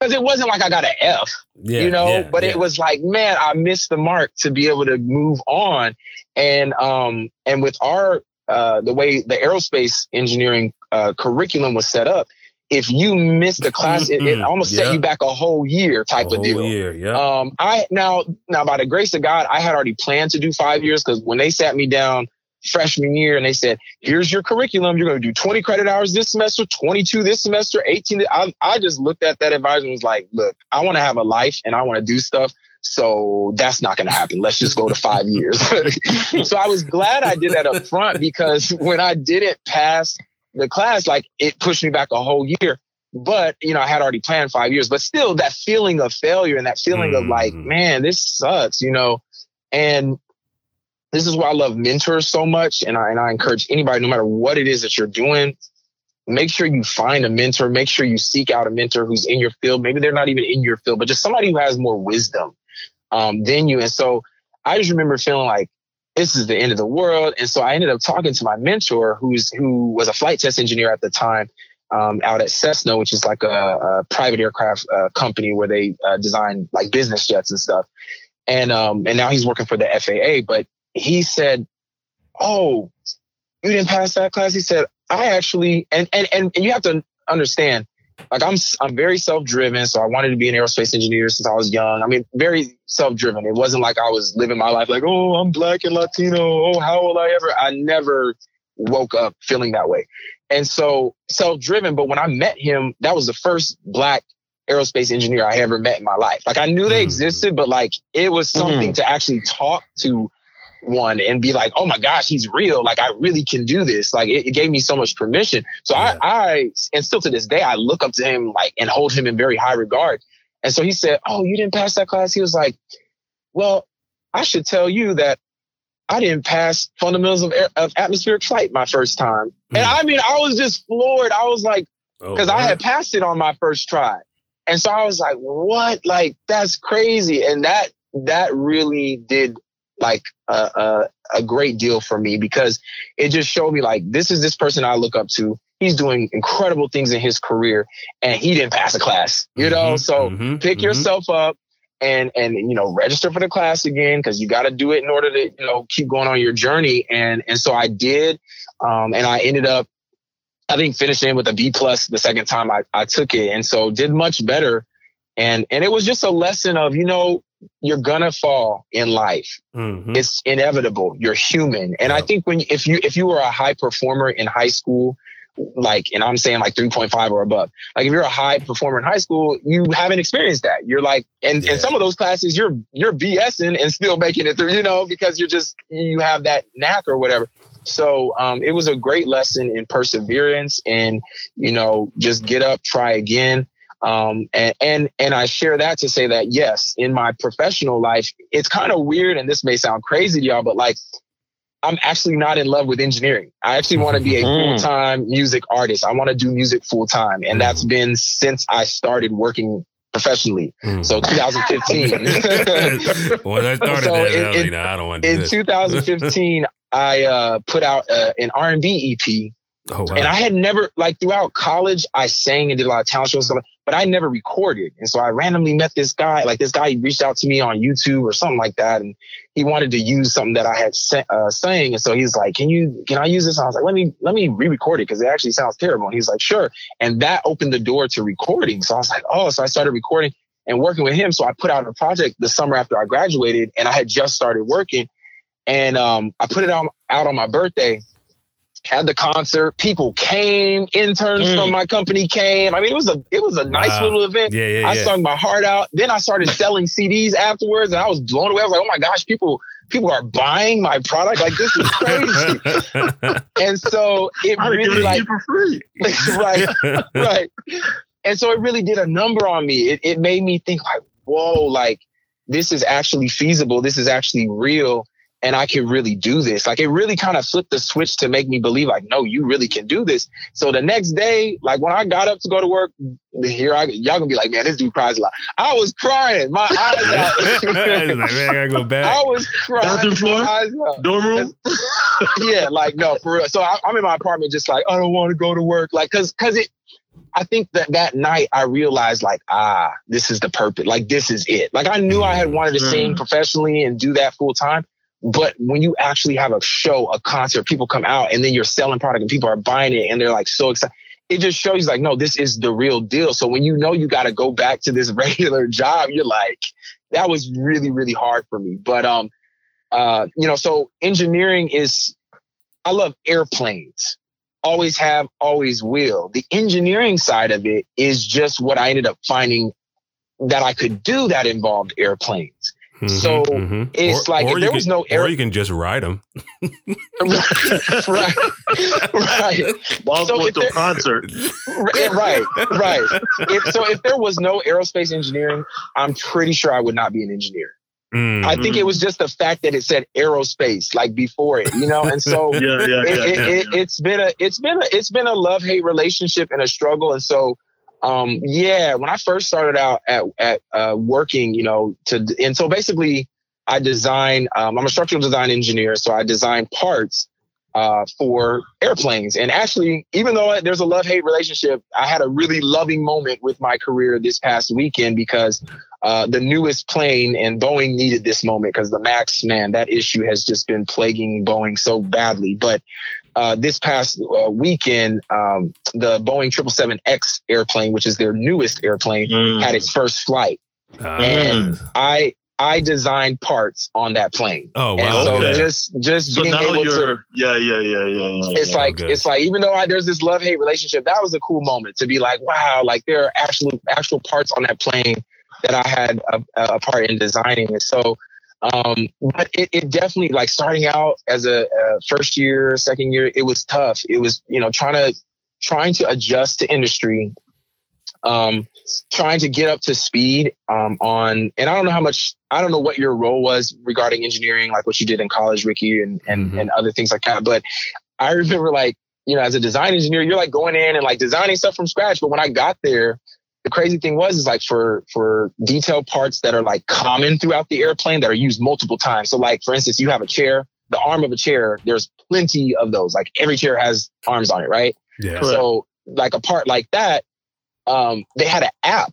[SPEAKER 4] because it wasn't like I got an F,
[SPEAKER 2] Yeah,
[SPEAKER 4] you know,
[SPEAKER 2] yeah,
[SPEAKER 4] but
[SPEAKER 2] yeah.
[SPEAKER 4] it was like, man, I missed the mark to be able to move on. And um and with our uh the way the aerospace engineering uh curriculum was set up, if you missed the class, it, it almost set you back a whole year type
[SPEAKER 2] A
[SPEAKER 4] of deal.
[SPEAKER 2] year, yeah.
[SPEAKER 4] Um, I now now by the grace of God, I had already planned to do five years because when they sat me down freshman year and they said, "Here's your curriculum. You're going to do 20 credit hours this semester, 22 this semester, 18." I, I just looked at that advisor and was like, "Look, I want to have a life and I want to do stuff." So that's not going to happen. Let's just go to five years. so I was glad I did that up front because when I didn't pass the class, like it pushed me back a whole year but you know, I had already planned five years, but still that feeling of failure and that feeling of like,
[SPEAKER 2] Mhm.
[SPEAKER 4] man, this sucks, you know, and this is why I love mentors so much. And I, and I encourage anybody, no matter what it is that you're doing, make sure you find a mentor, make sure you seek out a mentor who's in your field. Maybe they're not even in your field, but just somebody who has more wisdom, um, than you. And so I just remember feeling like, this is the end of the world. And so I ended up talking to my mentor, who's who was a flight test engineer at the time, um, out at Cessna, which is like a, a private aircraft uh, company where they uh, design like business jets and stuff. And um, and now he's working for the FAA. But he said, "Oh, you didn't pass that class." He said, "I actually," and and and you have to understand. Like I'm, I'm very self-driven, so I wanted to be an aerospace engineer since I was young. I mean, very self-driven. It wasn't like I was living my life like, oh, I'm black and Latino. Oh, how will I ever? I never woke up feeling that way. And so self-driven. But when I met him, that was the first black aerospace engineer I ever met in my life. Like I knew they
[SPEAKER 2] Mm.
[SPEAKER 4] existed, but like it was something to actually talk to one and be like, oh my gosh, he's real. Like I really can do this. Like it, it gave me so much permission. So
[SPEAKER 2] Yeah.
[SPEAKER 4] I, I, and still to this day, I look up to him like and hold him in very high regard. And so he said, oh, you didn't pass that class. He was like, well, I should tell you that I didn't pass fundamentals of, air, of atmospheric flight my first time. And
[SPEAKER 2] Mm.
[SPEAKER 4] I mean, I was just floored. I was like,
[SPEAKER 2] Oh,
[SPEAKER 4] because I had passed it on my first try. And so I was like, what? Like, that's crazy. And that, that really did like a, a, a great deal for me because it just showed me like, this is this person I look up to. He's doing incredible things in his career and he didn't pass a class, you know?
[SPEAKER 2] Mhm,
[SPEAKER 4] So
[SPEAKER 2] mhm,
[SPEAKER 4] pick
[SPEAKER 2] mhm.
[SPEAKER 4] yourself up and, and, you know, register for the class again because you got to do it in order to, you know, keep going on your journey. And, and so I did. Um, and I ended up I think finishing with a B plus the second time I, I took it. And so did much better. And and it was just a lesson of, you know, you're gonna fall in life. Mm-hmm. It's inevitable. You're human. And yeah. I think when if you if you were a high performer in high school, like, and I'm saying like 3.5 or above. Like if you're a high performer in high school, you haven't experienced that. You're like, and yeah. in some of those classes, you're you're BSing and still making it through, you know, because you're just you have that knack or whatever. So um, it was a great lesson in perseverance and you know just get up, try again. Um, and and and I share that to say that yes, in my professional life, it's kind of weird, and this may sound crazy to y'all, but like I'm actually not in love with engineering. I actually want to be a mm. full time music artist. I want to do music full time. And that's been since I started working professionally. Mm. So 2015.
[SPEAKER 2] when I started so that, in, I, like, nah, I don't want to
[SPEAKER 4] In 2015, I uh, put out uh, an R&B EP Oh, wow. And I had never, like throughout college, I sang and did a lot of talent shows, stuff, but I never recorded. And so I randomly met this guy, like this guy, he reached out to me on YouTube or something like that. And he wanted to use something that I had uh, sang. And so he's like, can you, can I use this? And I was like, let me, let me re-record it because it actually sounds terrible. And he's like, sure. And that opened the door to recording. So I was like, oh, so I started recording and working with him. So I put out a project the summer after I graduated and I had just started working. And um, I put it on, out on my birthday had the concert. People came. Interns mm. from my company came. I mean, it was a it was a nice wow. little event.
[SPEAKER 2] Yeah, yeah,
[SPEAKER 4] I
[SPEAKER 2] yeah.
[SPEAKER 4] sung my heart out. Then I started selling CDs afterwards, and I was blown away. I was like, oh my gosh, people people are buying my product. Like this is crazy. and so it really like for free. right, right. And so it really did a number on me. It, it made me think like, whoa, like this is actually feasible. This is actually real and I can really do this. Like it really kind of flipped the switch to make me believe like, no, you really can do this. So the next day, like when I got up to go to work, here I y'all gonna be like, man, this dude cries a lot. I was crying, my eyes out. like, man, I gotta go back. I was crying. Bathroom floor, dorm room. yeah, like no, for real. So I, I'm in my apartment, just like I don't want to go to work, like because because it. I think that that night I realized like, ah, this is the purpose. Like, this is it. Like, I knew I had wanted to sing mm. professionally and do that full time, but when you actually have a show, a concert, people come out and then you're selling product and people are buying it and they're like so excited. It just shows like, no, this is the real deal. So when you know you got to go back to this regular job, you're like, that was really, really hard for me. But, um, uh, you know, so engineering is, I love airplanes. Always have, always will. The engineering side of it is just what I ended up finding that I could do that involved airplanes. Mm-hmm, so mm-hmm. it's or, like or there
[SPEAKER 2] can,
[SPEAKER 4] was no
[SPEAKER 2] air. Or you can just ride them.
[SPEAKER 3] right, right. While so going to a concert.
[SPEAKER 4] Right, right. If, so if there was no aerospace engineering, I'm pretty sure I would not be an engineer. Mm-hmm. I think it was just the fact that it said aerospace like before it, you know, and so yeah, yeah, it, yeah, it, yeah, it, it's been a it's been a it's been a love hate relationship and a struggle, and so um, yeah, when I first started out at, at uh, working, you know, to and so basically I design. Um, I'm a structural design engineer, so I design parts uh, for airplanes. And actually, even though there's a love hate relationship, I had a really loving moment with my career this past weekend because uh, the newest plane and Boeing needed this moment because the Max, man, that issue has just been plaguing Boeing so badly. But uh, this past uh, weekend, um, the Boeing 777X airplane, which is their newest airplane, mm. had its first flight. Uh, and I I designed parts on that plane.
[SPEAKER 2] Oh wow! And
[SPEAKER 4] so okay. just just so being able to
[SPEAKER 3] yeah yeah yeah yeah.
[SPEAKER 4] It's
[SPEAKER 3] yeah,
[SPEAKER 4] like okay. it's like even though I, there's this love hate relationship, that was a cool moment to be like, wow, like there are actual actual parts on that plane that I had a, a part in designing, and so um, but it, it, definitely like starting out as a, a, first year, second year, it was tough. It was, you know, trying to, trying to adjust to industry, um, trying to get up to speed, um, on, and I don't know how much, I don't know what your role was regarding engineering, like what you did in college, Ricky, and, and, mm-hmm. and other things like that. But I remember like, you know, as a design engineer, you're like going in and like designing stuff from scratch. But when I got there, the crazy thing was is like for for detailed parts that are like common throughout the airplane that are used multiple times. So like for instance, you have a chair, the arm of a chair, there's plenty of those. Like every chair has arms on it, right? Yeah. So like a part like that, um, they had an app.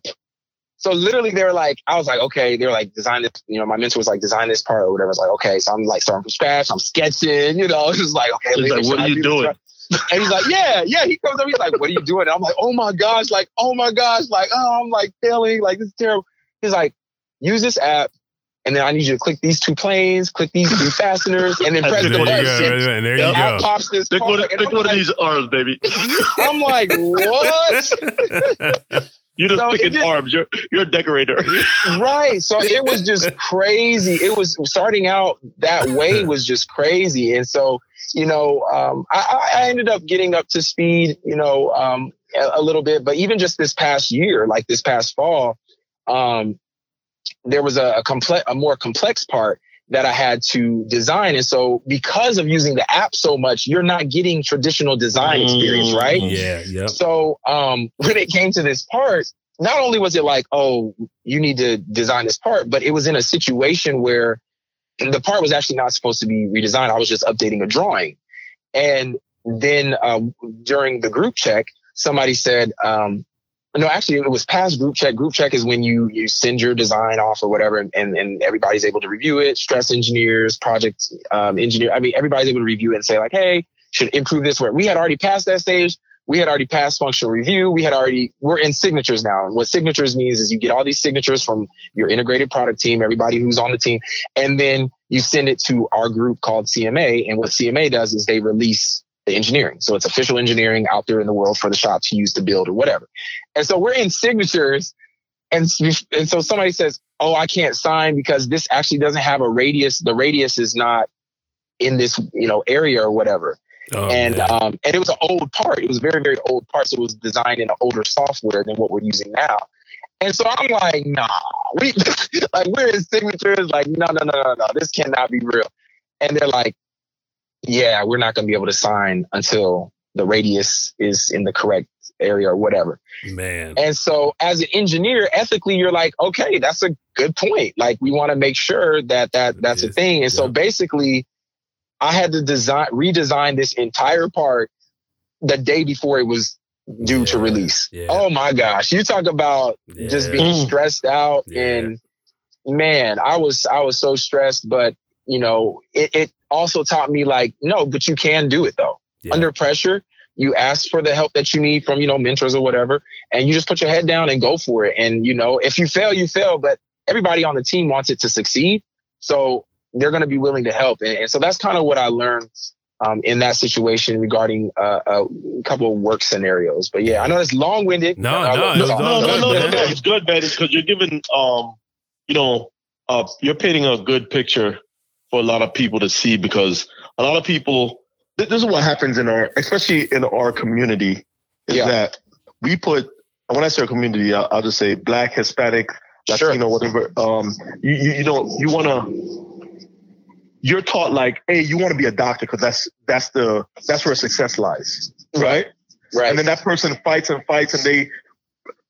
[SPEAKER 4] So literally they were like, I was like, okay, they were like design this, you know, my mentor was like design this part or whatever. I was like, okay, so I'm like starting from scratch, I'm sketching, you know, it's just like, okay,
[SPEAKER 3] like, what are you doing?
[SPEAKER 4] And he's like, yeah, yeah. He comes up, he's like, what are you doing? And I'm like, oh my gosh, like, oh my gosh, like, oh, I'm like failing, like this is terrible. He's like, use this app, and then I need you to click these two planes, click these two fasteners, and then press the button.
[SPEAKER 2] And there you go.
[SPEAKER 4] Pops this
[SPEAKER 3] Pick one, pick one of these arms, baby.
[SPEAKER 4] I'm like, what?
[SPEAKER 3] You're just
[SPEAKER 4] So
[SPEAKER 3] picking
[SPEAKER 4] just-
[SPEAKER 3] arms. You're you're a decorator.
[SPEAKER 4] right. So it was just crazy. It was starting out that way was just crazy. And so, you know, um, I, I ended up getting up to speed, you know, um, a, a little bit, but even just this past year, like this past fall, um, there was a, a complex, a more complex part that I had to design. And so because of using the app so much, you're not getting traditional design experience,
[SPEAKER 3] Mm.
[SPEAKER 4] right?
[SPEAKER 2] Yeah, yep.
[SPEAKER 4] So um, when it came to this part, not only was it like, oh, you need to design this part, but it was in a situation where the part was actually not supposed to be redesigned. I was just updating a drawing. And then uh, during the group check, somebody said, um, no, actually, it was past group check. Group check is when you you send your design off or whatever, and, and, everybody's able to review it. Stress engineers, project um, engineer, I mean, everybody's able to review it and say like, hey, should improve this. Where we had already passed that stage, we had already passed functional review. We had already we're in signatures now. And what signatures means is you get all these signatures from your integrated product team, everybody who's on the team, and then you send it to our group called CMA. And what CMA does is they release the engineering. So it's official engineering out there in the world for the shop to use to build or whatever. And so we're in signatures. And, and so somebody says, Oh, I can't sign because this actually doesn't have a radius. The radius is not in this, you know, area or whatever
[SPEAKER 2] Oh,
[SPEAKER 4] and um, and it was an old part. It was very very old part, so it was designed in an older software than what we're using now. And so I'm like, nah, we like we're in signatures. Like, no, no, no, no, no, this cannot be real. And they're like, yeah, we're not going to be able to sign until the radius is in the correct area or whatever.
[SPEAKER 2] man.
[SPEAKER 4] And so as an engineer, ethically, you're like, okay, that's a good point. Like we want to make sure that that that's a thing. And so basically I had to design redesign this entire part the day before it was due to release.
[SPEAKER 2] yeah.
[SPEAKER 4] Oh my gosh. You talk about just being stressed out
[SPEAKER 2] Yeah.
[SPEAKER 4] and man, I was I was so stressed, but you know, it, it also taught me like, no, but you can do it though
[SPEAKER 2] Yeah.
[SPEAKER 4] under pressure. You ask for the help that you need from, you know, mentors or whatever, and you just put your head down and go for it. And, you know, if you fail, you fail, but everybody on the team wants it to succeed. So they're going to be willing to help. And, and so that's kind of what I learned um, in that situation regarding uh, a couple of work scenarios. But yeah, I know it's long winded.
[SPEAKER 2] No, no, it
[SPEAKER 3] no, no, no, no, no, no. It's good, man. It's because you're giving, um, you know, uh, you're painting a good picture for a lot of people to see because a lot of people. This is what happens in our, especially in our community, is
[SPEAKER 4] Yeah.
[SPEAKER 3] that we put. When I say community, I'll, I'll just say Black, Hispanic,
[SPEAKER 4] Sure.
[SPEAKER 3] Latino, whatever. Um, you, you, you know, you want to. You're taught like, hey, you want to be a doctor because that's that's the that's where success lies, right?
[SPEAKER 4] Right.
[SPEAKER 3] and then that person fights and fights and they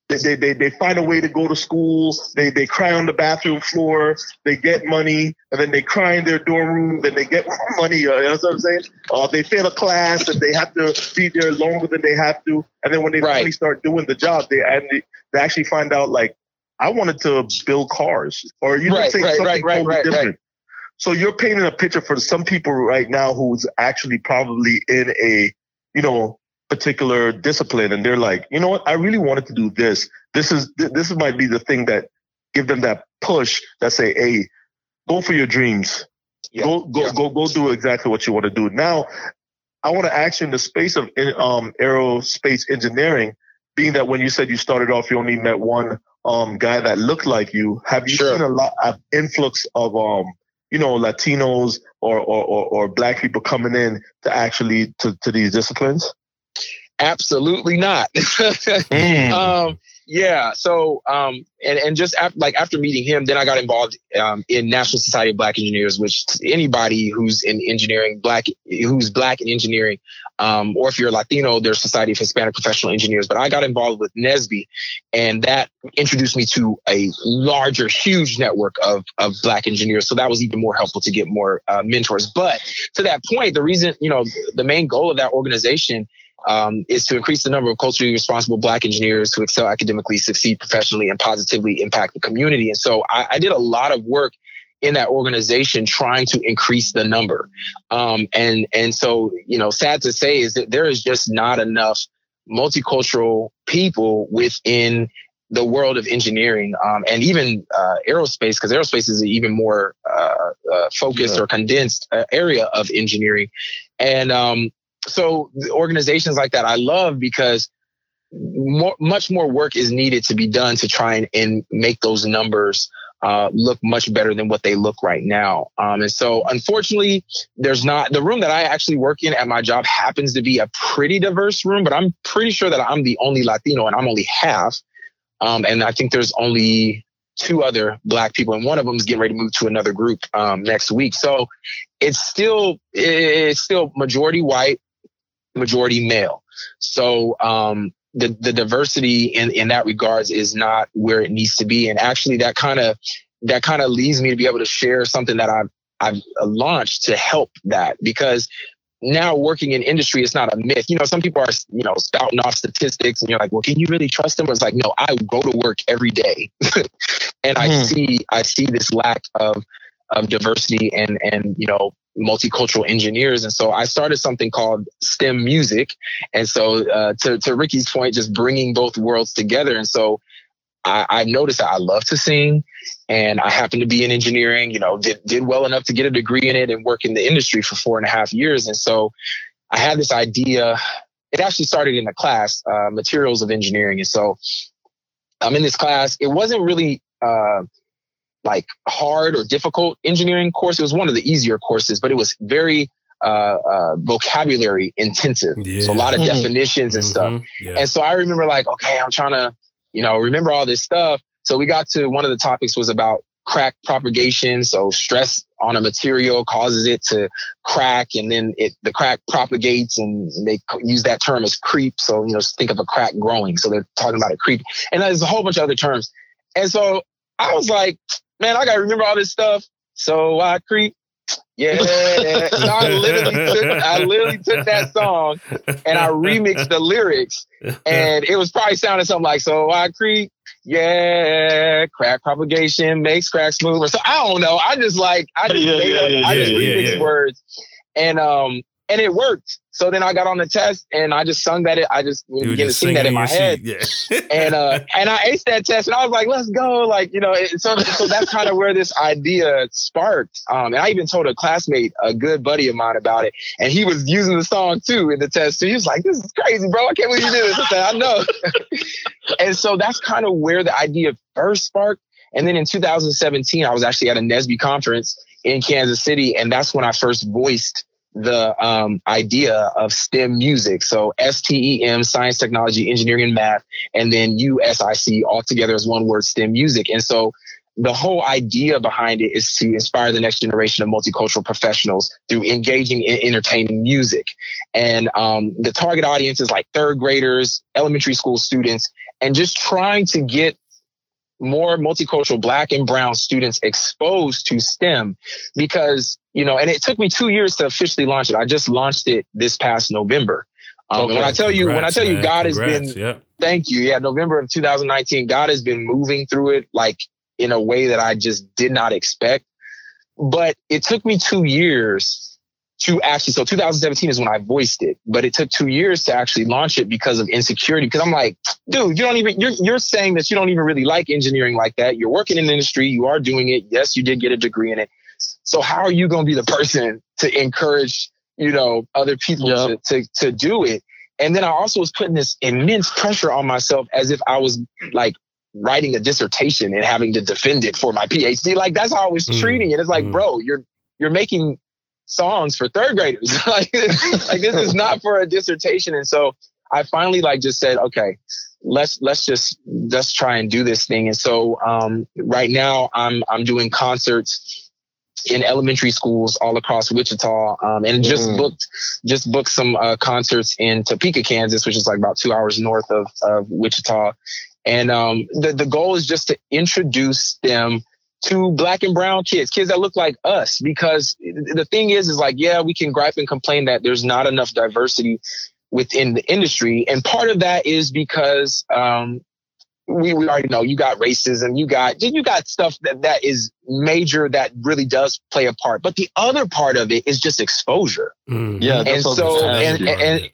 [SPEAKER 3] they, they, they, they find a way to go to school. They, they cry on the bathroom floor. They get money, and then they cry in their dorm room. Then they get more money. Uh, you know what I'm saying? Uh, they fail a class, and they have to be there longer than they have to. And then when they
[SPEAKER 4] Right.
[SPEAKER 3] finally start doing the job, they and they, actually find out like, I wanted to build cars, or you know,
[SPEAKER 4] Right,
[SPEAKER 3] say
[SPEAKER 4] right,
[SPEAKER 3] something
[SPEAKER 4] right,
[SPEAKER 3] totally different. So you're painting a picture for some people right now who's actually probably in a, you know, particular discipline and they're like, you know what, I really wanted to do this. This is th- this might be the thing that give them that push that say, hey, go for your dreams.
[SPEAKER 4] Yeah,
[SPEAKER 3] Go go
[SPEAKER 4] yeah.
[SPEAKER 3] go go do exactly what you want to do. Now, I want to ask you in the space of um, aerospace engineering, being that when you said you started off, you only met one um, guy that looked like you. Have you
[SPEAKER 4] Sure.
[SPEAKER 3] seen a lot of influx of um, you know Latinos or, or or or black people coming in to actually to, to these disciplines?
[SPEAKER 4] Absolutely not. um, yeah. So, um, and, and just after, like after meeting him, then I got involved um, in National Society of Black Engineers, which anybody who's in engineering, black, who's black in engineering, um, or if you're Latino, there's Society of Hispanic Professional Engineers. But I got involved with NSBE, and that introduced me to a larger, huge network of of black engineers. So that was even more helpful to get more uh, mentors. But to that point, the reason, you know, the main goal of that organization um, is to increase the number of culturally responsible Black engineers who excel academically, succeed professionally, and positively impact the community. And so I, I did a lot of work in that organization trying to increase the number. Um, and and so you know, sad to say is that there is just not enough multicultural people within the world of engineering um, and even uh, aerospace, because aerospace is an even more uh, uh, focused yeah. or condensed uh, area of engineering. And um, so organizations like that I love because more, much more work is needed to be done to try and, and make those numbers uh, look much better than what they look right now. Um, and so, unfortunately, there's not the room that I actually work in at my job happens to be a pretty diverse room, but I'm pretty sure that I'm the only Latino and I'm only half. Um, and I think there's only two other black people, and one of them is getting ready to move to another group um, next week. So it's still it's still majority white, majority male. So um, the the diversity in in that regards is not where it needs to be, and actually that kind of that kind of leads me to be able to share something that I've I've launched to help that because now working in industry is not a myth. You know, some people are, you know, spouting off statistics and you're like, well, can you really trust them? It's like, no, I go to work every day and I mm-hmm. see, I see this lack of, of diversity and, and, you know, multicultural engineers. And so I started something called STEM music. And so, uh, to, to Ricky's point, just bringing both worlds together. And so I, I noticed that I love to sing and I happen to be in engineering, you know, did, did well enough to get a degree in it and work in the industry for four and a half years. And so I had this idea. It actually started in a class, uh, materials of engineering. And so I'm in this class. It wasn't really, uh, like hard or difficult engineering course. It was one of the easier courses, but it was very uh, uh, vocabulary intensive. Yeah. So a lot of mm-hmm. definitions and mm-hmm. stuff. Yeah. And so I remember like, okay, I'm trying to you know, remember all this stuff. So we got to one of the topics was about crack propagation. So stress on a material causes it to crack and then it, the crack propagates and they use that term as creep. So, you know, think of a crack growing. So they're talking about a creep and there's a whole bunch of other terms. And so I was like, man, I got to remember all this stuff. So I creep yeah, so I literally took I literally took that song and I remixed the lyrics, and it was probably sounding something like "So I creep, yeah, crack propagation makes crack smoother." So I don't know. I just like I just yeah, made yeah, up, yeah, I just remixed words, and um and it worked. So then I got on the test and I just sung that. It I just you began to sing that in my head. Yeah. and uh, and I aced that test and I was like, let's go. Like you know, it, so so that's kind of where this idea sparked. Um, and I even told a classmate, a good buddy of mine, about it, and he was using the song too in the test. So he was like, "This is crazy, bro. I can't believe you did this." I said, "I know." and so that's kind of where the idea first sparked. And then in 2017, I was actually at a NSBE conference in Kansas City, and that's when I first voiced the um, idea of STEM music. So STEM, science, technology, engineering, and math, and then USIC all together as one word, STEM music. And so the whole idea behind it is to inspire the next generation of multicultural professionals through engaging in entertaining music. And um, the target audience is like third graders, elementary school students, and just trying to get more multicultural black and brown students exposed to STEM because, you know, and it took me two years to officially launch it. I just launched it this past November. Um, okay. When I tell you, Congrats, when I tell man. you, God has Congrats, been, yeah. thank you. Yeah. November of 2019, God has been moving through it like in a way that I just did not expect. But it took me two years to actually, so 2017 is when I voiced it, but it took two years to actually launch it because of insecurity. Because I'm like, dude, you don't even, you're, you're saying that you don't even really like engineering like that. You're working in the industry. You are doing it. Yes, you did get a degree in it. So how are you going to be the person to encourage, you know, other people yep. to, to, to do it? And then I also was putting this immense pressure on myself as if I was like writing a dissertation and having to defend it for my PhD. Like that's how I was mm. treating it. It's like, mm. bro, you're, you're making songs for third graders. like, like this is not for a dissertation. And so I finally like just said, okay, let's let's just let's try and do this thing. And so um, right now I'm I'm doing concerts in elementary schools all across Wichita, um, and just mm. booked just booked some uh, concerts in Topeka, Kansas, which is like about two hours north of, of Wichita. And um, the the goal is just to introduce them to black and brown kids, kids that look like us. Because the thing is, is like, yeah, we can gripe and complain that there's not enough diversity within the industry. And part of that is because um, we, we already know you got racism, you got you got stuff that, that is major that really does play a part. But the other part of it is just exposure.
[SPEAKER 3] Mm. Yeah.
[SPEAKER 4] And so and, and, and,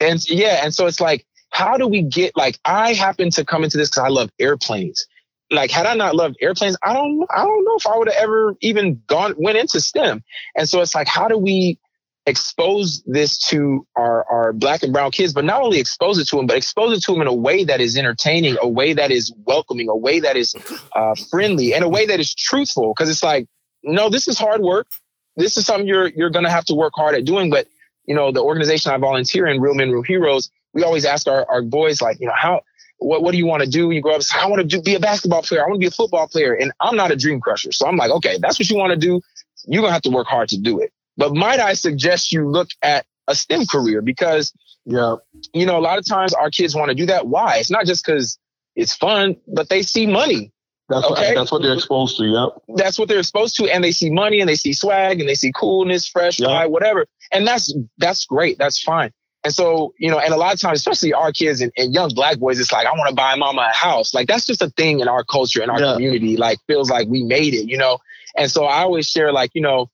[SPEAKER 4] and yeah, and so it's like, how do we get like I happen to come into this because I love airplanes. Like had I not loved airplanes, I don't I don't know if I would have ever even gone went into STEM. And so it's like, how do we expose this to our, our black and brown kids, but not only expose it to them, but expose it to them in a way that is entertaining, a way that is welcoming, a way that is uh, friendly, and a way that is truthful. Because it's like, no, this is hard work. This is something you're you're to have to work hard at doing. But you know, the organization I volunteer in, Real Men, Real Heroes, we always ask our, our boys like, you know, how what, what do you want to do when you grow up? I want to do, be a basketball player. I want to be a football player. And I'm not a dream crusher. So I'm like, okay, that's what you want to do. You're going to have to work hard to do it. But might I suggest you look at a STEM career because, yeah, you know, a lot of times our kids want to do that. Why? It's not just because it's fun, but they see money.
[SPEAKER 3] That's okay? what, that's what they're exposed to. Yep.
[SPEAKER 4] That's what they're exposed to, and they see money, and they see swag, and they see coolness, fresh, yep. whatever, and that's that's great. That's fine. And so, you know, and a lot of times, especially our kids and, and young black boys, it's like, I want to buy mama a house. Like that's just a thing in our culture, in our yeah. community. Like feels like we made it, you know. And so I always share, like, you know,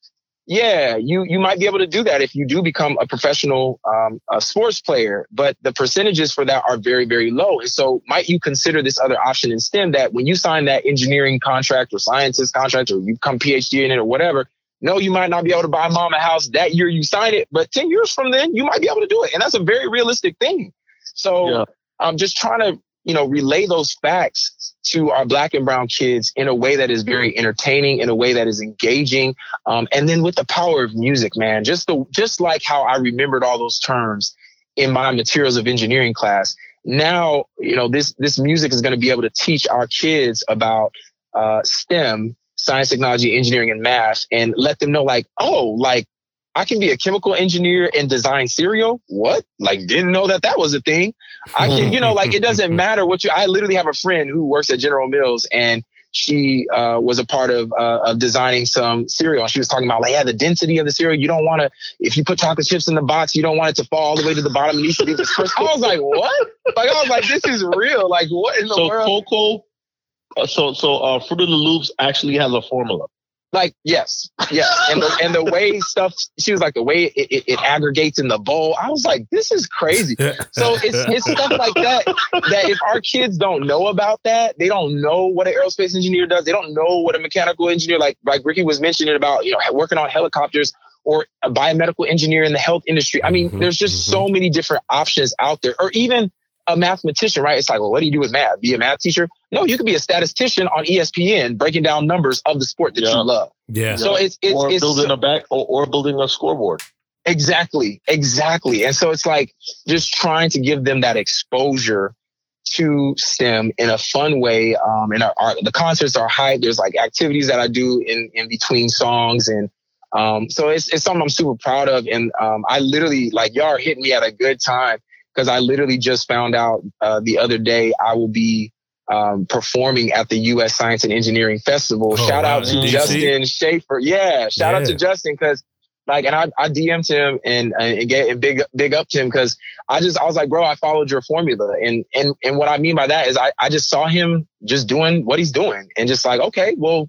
[SPEAKER 4] yeah, you you might be able to do that if you do become a professional um, a sports player, but the percentages for that are very very low. And so, might you consider this other option in STEM that when you sign that engineering contract or scientist contract or you become PhD in it or whatever, no, you might not be able to buy mom a house that year you sign it, but ten years from then you might be able to do it, and that's a very realistic thing. So, yeah. I'm just trying to you know relay those facts to our black and brown kids in a way that is very entertaining, in a way that is engaging, um, and then with the power of music, man. Just the just like how I remembered all those terms in my materials of engineering class. Now, you know, this this music is going to be able to teach our kids about uh, STEM, science, technology, engineering, and math, and let them know, like, oh, like I can be a chemical engineer and design cereal. What? Like, didn't know that that was a thing. I can, you know, like it doesn't matter what you. I literally have a friend who works at General Mills and she uh, was a part of uh, of designing some cereal. And she was talking about like, yeah, the density of the cereal. You don't want to, if you put chocolate chips in the box, you don't want it to fall all the way to the bottom. It needs to be this I was like, what? Like, I was like, this is real. Like, what in the
[SPEAKER 3] so
[SPEAKER 4] world?
[SPEAKER 3] Cocoa, uh, so so uh, Fruit of the Loops actually has a formula.
[SPEAKER 4] Like yes, yes, and the and the way stuff she was like the way it, it, it, aggregates in the bowl. I was like, this is crazy. So it's it's stuff like that that if our kids don't know about that, they don't know what an aerospace engineer does. They don't know what a mechanical engineer like like Ricky was mentioning about you know working on helicopters or a biomedical engineer in the health industry. I mean, mm-hmm, there's just mm-hmm. so many different options out there, or even a mathematician, right? It's like, well, what do you do with math? Be a math teacher? No, you could be a statistician on ESPN breaking down numbers of the sport that yeah. you love.
[SPEAKER 2] Yeah.
[SPEAKER 4] So it's it's,
[SPEAKER 3] or
[SPEAKER 4] it's
[SPEAKER 3] building a back or, or building a scoreboard.
[SPEAKER 4] Exactly, exactly. And so it's like just trying to give them that exposure to STEM in a fun way. Um, and our, our, the concerts are hype. There's like activities that I do in in between songs, and um, so it's it's something I'm super proud of. And um, I literally like y'all are hitting me at a good time because I literally just found out uh, the other day I will be um, performing at the U.S. Science and Engineering Festival. Oh, shout wow. out to Justin Schaefer. Yeah, shout yeah. out to Justin because like, and I, I DM'd him and, and get and big, big up to him because I just, I was like, bro, I followed your formula. And, and, and what I mean by that is I, I just saw him just doing what he's doing and just like, okay, well,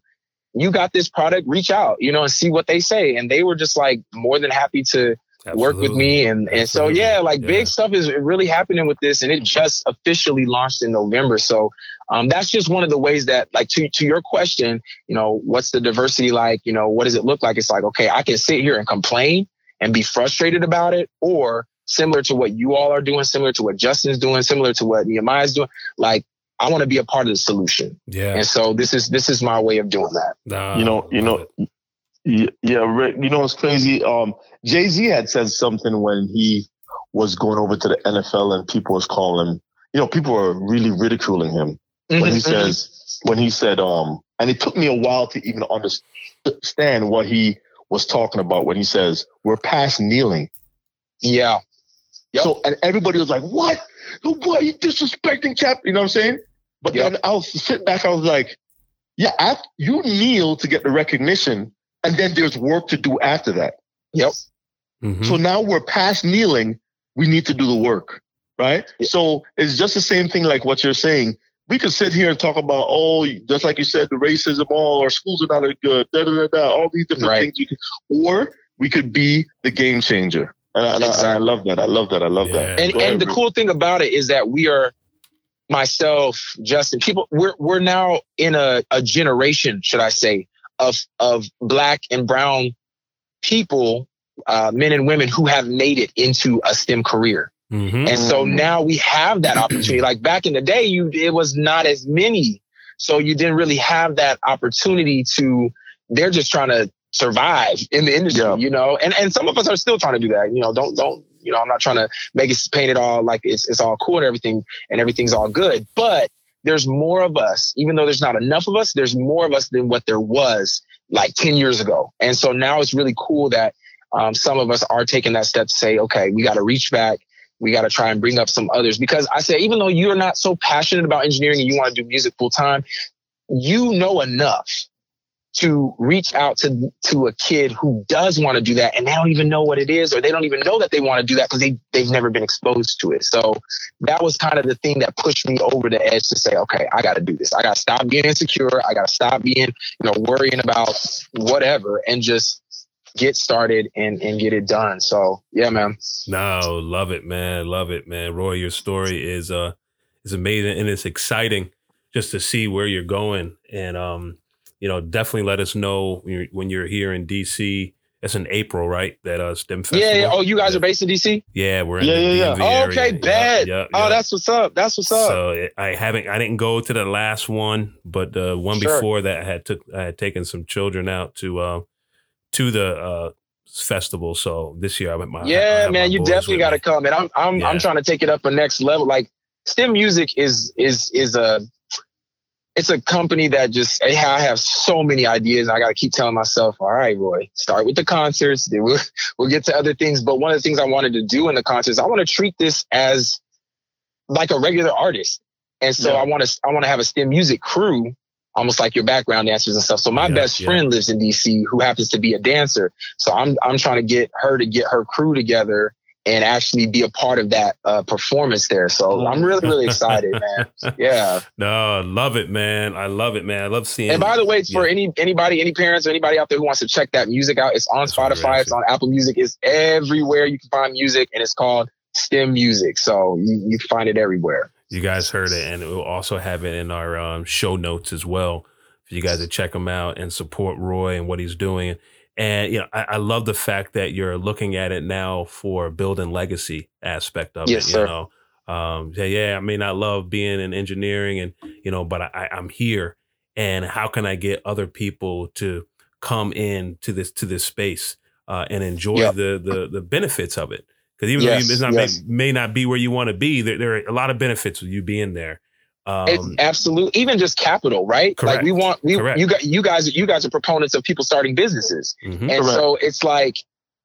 [SPEAKER 4] you got this product, reach out, you know, and see what they say. And they were just like more than happy to, Absolutely. work with me. And, and so, yeah, like yeah. big stuff is really happening with this. And it just officially launched in November. So um, that's just one of the ways that, like, to, to your question, you know, what's the diversity like? You know, what does it look like? It's like, okay, I can sit here and complain and be frustrated about it, or similar to what you all are doing, similar to what Justin's doing, similar to what Nehemiah's doing. Like, I want to be a part of the solution.
[SPEAKER 2] Yeah.
[SPEAKER 4] And so this is this is my way of doing that.
[SPEAKER 3] Nah, you know, you know, yeah, Rick, you know, it's crazy. Um, Jay Z had said something when he was going over to the NFL and people was calling, you know, people were really ridiculing him mm-hmm, when he mm-hmm. says, when he said, um, and it took me a while to even understand what he was talking about when he says, we're past kneeling.
[SPEAKER 4] Yeah.
[SPEAKER 3] Yep. So, and everybody was like, what? What are you disrespecting chap? You know what I'm saying? But yep. then I was sitting back, I was like, yeah, you kneel to get the recognition and then there's work to do after that.
[SPEAKER 4] Yep.
[SPEAKER 3] Mm-hmm. So now we're past kneeling. We need to do the work, right? Yep. So it's just the same thing like what you're saying. we could sit here and talk about, oh, just like you said, the racism, all oh, our schools are not as good, da da da da, all these different right. things. We could, or we could be the game changer. And I, exactly. I, I love that. I love that. I love yeah. that.
[SPEAKER 4] And, and the cool thing about it is that we are myself, Justin, people, we're we're now in a, a generation, should I say, of of black and brown people, uh, men and women who have made it into a STEM career. Mm-hmm. And so now we have that opportunity. Like back in the day, you it was not as many. So you didn't really have that opportunity to they're just trying to survive in the industry, yeah. you know. And and some of us are still trying to do that. You know, don't don't you know, I'm not trying to make it paint it all like it's it's all cool and everything and everything's all good. But there's more of us, even though there's not enough of us, there's more of us than what there was like 10 years ago. And so now it's really cool that um, some of us are taking that step to say, okay, we got to reach back. We got to try and bring up some others because I say, even though you're not so passionate about engineering and you want to do music full time, you know enough to reach out to to a kid who does want to do that and they don't even know what it is or they don't even know that they want to do that because they they've never been exposed to it. So that was kind of the thing that pushed me over the edge to say, okay, I got to do this. I got to stop being insecure. I got to stop being, you know, worrying about whatever and just get started and and get it done. So yeah, man.
[SPEAKER 2] No, love it, man. Love it, man. Roy, your story is uh is amazing and it's exciting just to see where you're going and um you know, definitely let us know when you're, when you're here in DC. It's in April, right? That uh STEM festival.
[SPEAKER 4] Yeah. yeah. Oh, you guys yeah. are based in DC.
[SPEAKER 2] Yeah, we're in
[SPEAKER 4] yeah, yeah, yeah. Oh, okay, bad. Yeah, oh, that's what's up. That's what's up.
[SPEAKER 2] So I haven't, I didn't go to the last one, but the one sure. before that, I had took, I had taken some children out to, uh, to the uh festival. So this year I went my
[SPEAKER 4] yeah, man. You definitely got to come, and I'm, I'm, I'm trying to take it up a next level. Like STEM music is, is, is a it's a company that just I have so many ideas. I got to keep telling myself, all right, Roy, start with the concerts. Then we'll we'll get to other things. But one of the things I wanted to do in the concerts, I want to treat this as like a regular artist. And so yeah. I want to I want to have a STEM music crew, almost like your background dancers and stuff. So my yeah, best yeah. friend lives in DC, who happens to be a dancer. So I'm I'm trying to get her to get her crew together and actually be a part of that uh, performance there. So I'm really, really excited, man. Yeah.
[SPEAKER 2] No, love it, man. I love it, man. I love seeing.
[SPEAKER 4] And by the way, for any anybody, any parents or anybody out there who wants to check that music out, it's on That's Spotify, it's on Apple Music, it's everywhere you can find music, and it's called STEM Music. So you you find it everywhere.
[SPEAKER 2] You guys heard it, and we'll also have it in our um, show notes as well for you guys to check them out and support Roy and what he's doing. And you know, I, I, love the fact that you're looking at it now for building legacy aspect of
[SPEAKER 4] yes,
[SPEAKER 2] it.
[SPEAKER 4] Sir.
[SPEAKER 2] Know, um, yeah, yeah, I mean i love being in engineering, and you know, but I, I'm here, and how can I get other people to come in to this to this space uh, and enjoy yep. the the the benefits of it? Because even yes, though it's not yes. may, may, not be where you want to be, there, there are a lot of benefits of you being there.
[SPEAKER 4] Um, absolute. even just capital, right?
[SPEAKER 2] Correct.
[SPEAKER 4] Like we want, we correct. you got you guys, you guys are proponents of people starting businesses, mm-hmm. and correct. so it's like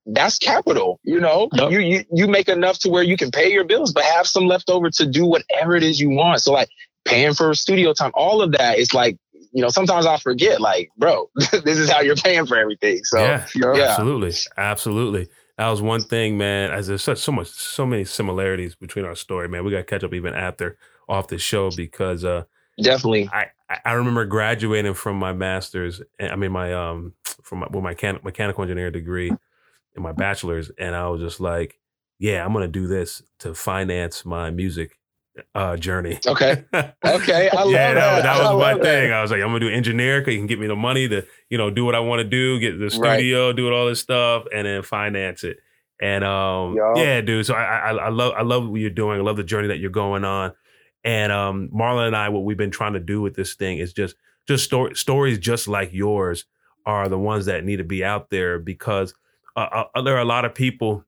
[SPEAKER 4] that's capital. You know, yep. you, you you make enough to where you can pay your bills, but have some left over to do whatever it is you want. So like paying for studio time, all of that is like you know, sometimes I forget, like, bro, this is how you're paying for everything. So
[SPEAKER 2] yeah, yeah, absolutely, absolutely. That was one thing, man. As there's such so much, so many similarities between our story, man. We got to catch up even after off the show because uh,
[SPEAKER 4] definitely
[SPEAKER 2] I I remember graduating from my master's. I mean my um from my, with my mechan- mechanical engineer degree and my bachelor's, and I was just like, yeah, I'm gonna do this to finance my music uh, journey.
[SPEAKER 4] Okay. Okay. I
[SPEAKER 2] yeah,
[SPEAKER 4] that,
[SPEAKER 2] that, that was my thing. That. I was like, I'm gonna do engineer because you can get me the money to, you know, do what I want to do, get the studio, right. do all this stuff, and then finance it. And um, yeah, dude. So I, I I love I love what you're doing. I love the journey that you're going on. And um, Marlon and I, what we've been trying to do with this thing is just just story, stories just like yours are the ones that need to be out there because uh, uh, there are a lot of people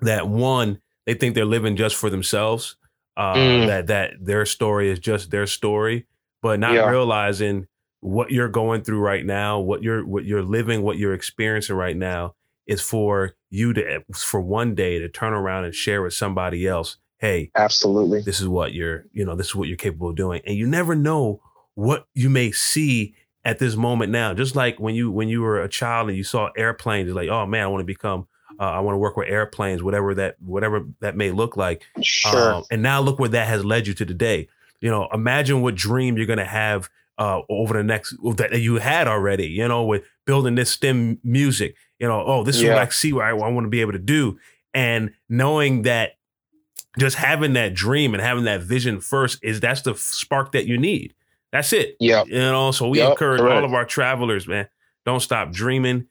[SPEAKER 2] that one they think they're living just for themselves. Uh, mm. That that their story is just their story, but not yeah. realizing what you're going through right now, what you're what you're living, what you're experiencing right now is for you to for one day to turn around and share with somebody else hey,
[SPEAKER 4] absolutely,
[SPEAKER 2] this is what you're, you know, this is what you're capable of doing, and you never know what you may see at this moment now. Just like when you when you were a child and you saw airplanes, like, oh man, I want to become. Uh, I want to work with airplanes, whatever that whatever that may look like.
[SPEAKER 4] Sure.
[SPEAKER 2] Um, and now look where that has led you to today. you know, imagine what dream you're gonna have uh, over the next that you had already. You know, with building this STEM music. You know, oh, this is what I see what I, I want to be able to do, and knowing that just having that dream and having that vision first is that's the spark that you need. That's it.
[SPEAKER 4] Yeah.
[SPEAKER 2] You know, so we
[SPEAKER 4] Yep,
[SPEAKER 2] encourage
[SPEAKER 3] correct.
[SPEAKER 2] all of our travelers, man. Don't stop dreaming.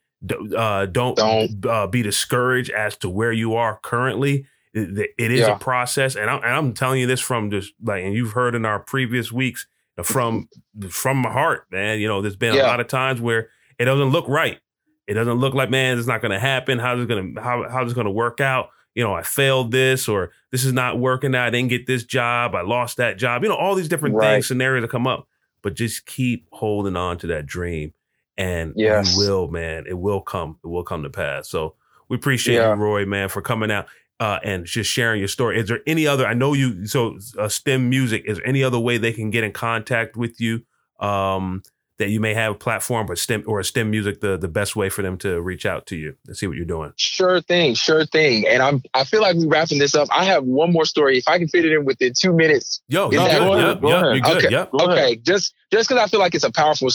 [SPEAKER 2] Uh, don't
[SPEAKER 4] Don't.
[SPEAKER 2] uh, be discouraged as to where you are currently. It, it is
[SPEAKER 4] Yeah.
[SPEAKER 2] a process, and I'm, and I'm telling you this from just like, and you've heard in our previous weeks uh, from from my heart, man. You know, there's been a lot of times where it doesn't look right. It doesn't look like, man, it's not going to happen. How's it going to how how's it going to work out? You know, I failed this, or this is not working out. I didn't get this job. I lost that job. You know, all these different
[SPEAKER 4] Right.
[SPEAKER 2] things, scenarios that come up. But just keep holding on to that dream, and
[SPEAKER 4] Yes.
[SPEAKER 2] you will, man. It will come. It will come to pass. So we appreciate
[SPEAKER 4] Yeah.
[SPEAKER 2] you, Roy, man, for coming out uh, and just sharing your story. Is there any other? I know you. So uh, STEM music. Is there any other way they can get in contact with you? Um, that you may have a platform, but STEM or a STEM music, the the best way for them to reach out to you and see what you're doing.
[SPEAKER 4] Sure thing, sure thing. And I'm I feel like we're wrapping this up. I have one more story. If I can fit it in within two minutes.
[SPEAKER 2] Yo,
[SPEAKER 4] Is
[SPEAKER 2] you're
[SPEAKER 4] that
[SPEAKER 2] good. Yep,
[SPEAKER 3] Go
[SPEAKER 2] yep,
[SPEAKER 3] ahead.
[SPEAKER 2] you're good.
[SPEAKER 4] Okay.
[SPEAKER 2] Yep.
[SPEAKER 3] Go.
[SPEAKER 4] Okay, just just because I feel like it's a powerful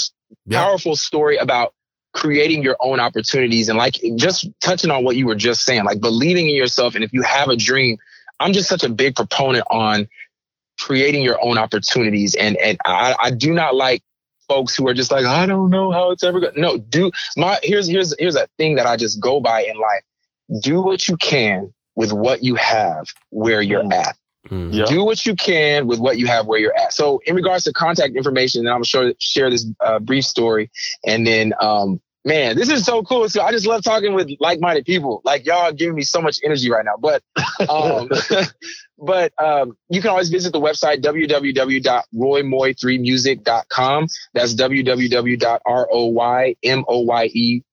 [SPEAKER 2] Yep.
[SPEAKER 4] powerful story about creating your own opportunities and like just touching on what you were just saying, like believing in yourself. And if you have a dream, I'm just such a big proponent on creating your own opportunities. And and I, I do not like folks who are just like, I don't know how it's ever going. To. No, do my here's here's here's a thing that I just go by in life. Do what you can with what you have where you're
[SPEAKER 3] Mm.
[SPEAKER 4] at
[SPEAKER 2] Mm.
[SPEAKER 3] Yeah.
[SPEAKER 4] do what you can with what you have where you're at. So in regards to contact information, and I'm sure to share this uh, brief story, and then um, man, this is so cool. So I just love talking with like-minded people. Like y'all are giving me so much energy right now. But um, but um, you can always visit the website www.roymoye3music.com. That's www.roymoye